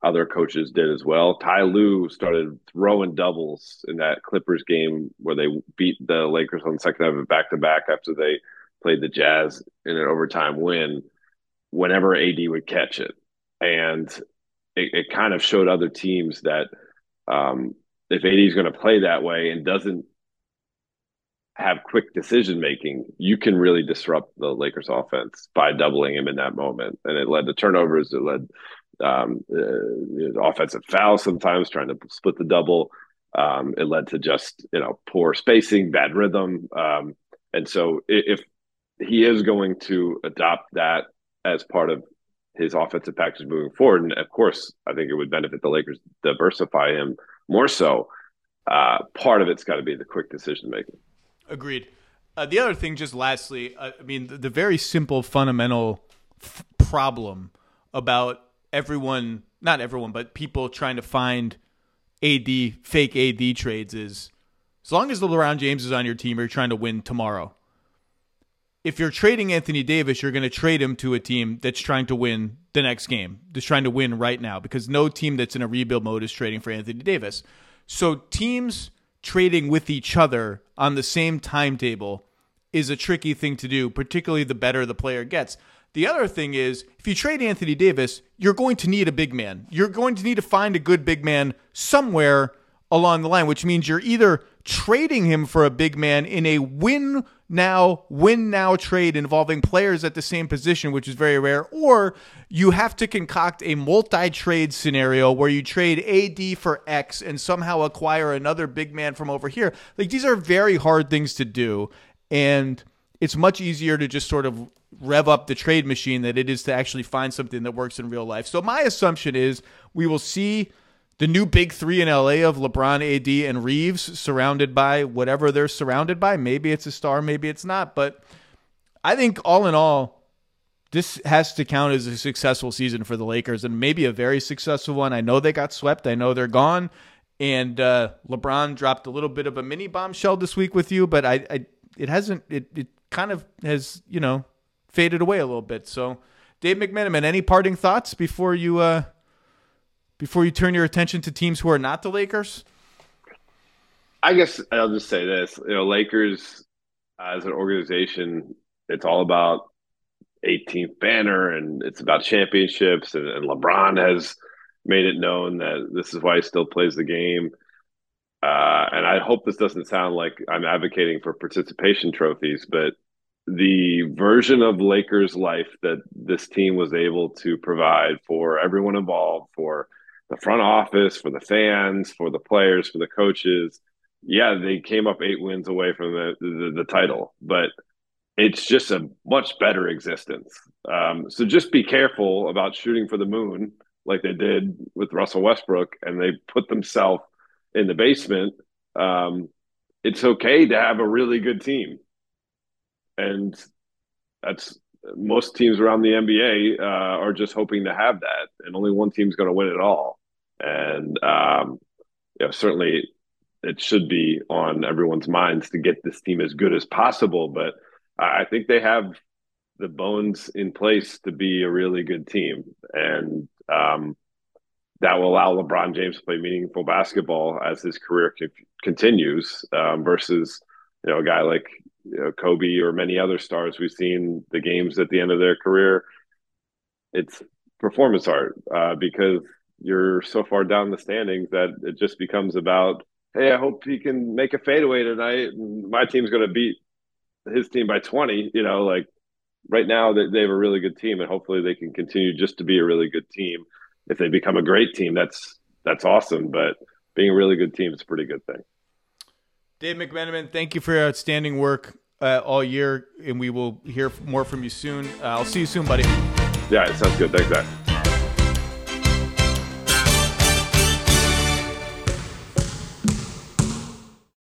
other coaches did as well. Ty Lue started throwing doubles in that Clippers game where they beat the Lakers on the second half of back to back after they played the Jazz in an overtime win whenever AD would catch it. And it, it kind of showed other teams that um, if AD is going to play that way and doesn't have quick decision making, you can really disrupt the Lakers offense by doubling him in that moment. And it led to turnovers. It led um, uh, offensive fouls sometimes trying to split the double. Um, it led to just you know poor spacing, bad rhythm. Um, and so if he is going to adopt that as part of his offensive package moving forward. And of course, I think it would benefit the Lakers diversify him more so. Uh, part of it's got to be the quick decision making. Agreed. Uh, the other thing, just lastly, uh, I mean, the, the very simple fundamental f- problem about everyone, not everyone, but people trying to find AD fake AD trades is as long as the LeBron James is on your team, you're trying to win tomorrow. If you're trading Anthony Davis, you're going to trade him to a team that's trying to win the next game, just trying to win right now, because no team that's in a rebuild mode is trading for Anthony Davis. So teams trading with each other on the same timetable is a tricky thing to do, particularly the better the player gets. The other thing is, if you trade Anthony Davis, you're going to need a big man. You're going to need to find a good big man somewhere along the line, which means you're either trading him for a big man in a win now, win now trade involving players at the same position, which is very rare, or you have to concoct a multi trade scenario where you trade AD for X and somehow acquire another big man from over here. Like these are very hard things to do. And it's much easier to just sort of rev up the trade machine than it is to actually find something that works in real life. So my assumption is we will see the new big three in LA of LeBron, AD, and Reaves surrounded by whatever they're surrounded by. Maybe it's a star, maybe it's not. But I think all in all, this has to count as a successful season for the Lakers and maybe a very successful one. I know they got swept. I know they're gone. And uh, LeBron dropped a little bit of a mini bombshell this week with you, but I, I it hasn't it, it kind of has, you know, faded away a little bit. So Dave McMenamin, any parting thoughts before you uh before you turn your attention to teams who are not the Lakers? I guess I'll just say this. You know, Lakers as an organization, it's all about 18th banner and it's about championships and, and LeBron has made it known that this is why he still plays the game. Uh, and I hope this doesn't sound like I'm advocating for participation trophies, but the version of Lakers life that this team was able to provide for everyone involved, for the front office, for the fans, for the players, for the coaches. Yeah, they came up eight wins away from the, the, the title, but it's just a much better existence. Um, so just be careful about shooting for the moon like they did with Russell Westbrook, and they put themselves in the basement, um, it's okay to have a really good team, and that's most teams around the NBA uh, are just hoping to have that, and only one team's going to win it all. And um, you know, certainly, it should be on everyone's minds to get this team as good as possible. But I think they have the bones in place to be a really good team, and um, that will allow LeBron James to play meaningful basketball as his career c- continues um, versus you know a guy like you know, Kobe or many other stars we've seen the games at the end of their career. It's performance art uh, because you're so far down the standings that it just becomes about hey, I hope he can make a fadeaway tonight, and my team's going to beat his team by 20. You know, like right now they, they have a really good team, and hopefully they can continue just to be a really good team if they become a great team, that's that's awesome. But being a really good team is a pretty good thing. Dave McMenamin, thank you for your outstanding work uh, all year, and we will hear more from you soon. Uh, I'll see you soon, buddy. Yeah, it sounds good. Thanks, Zach.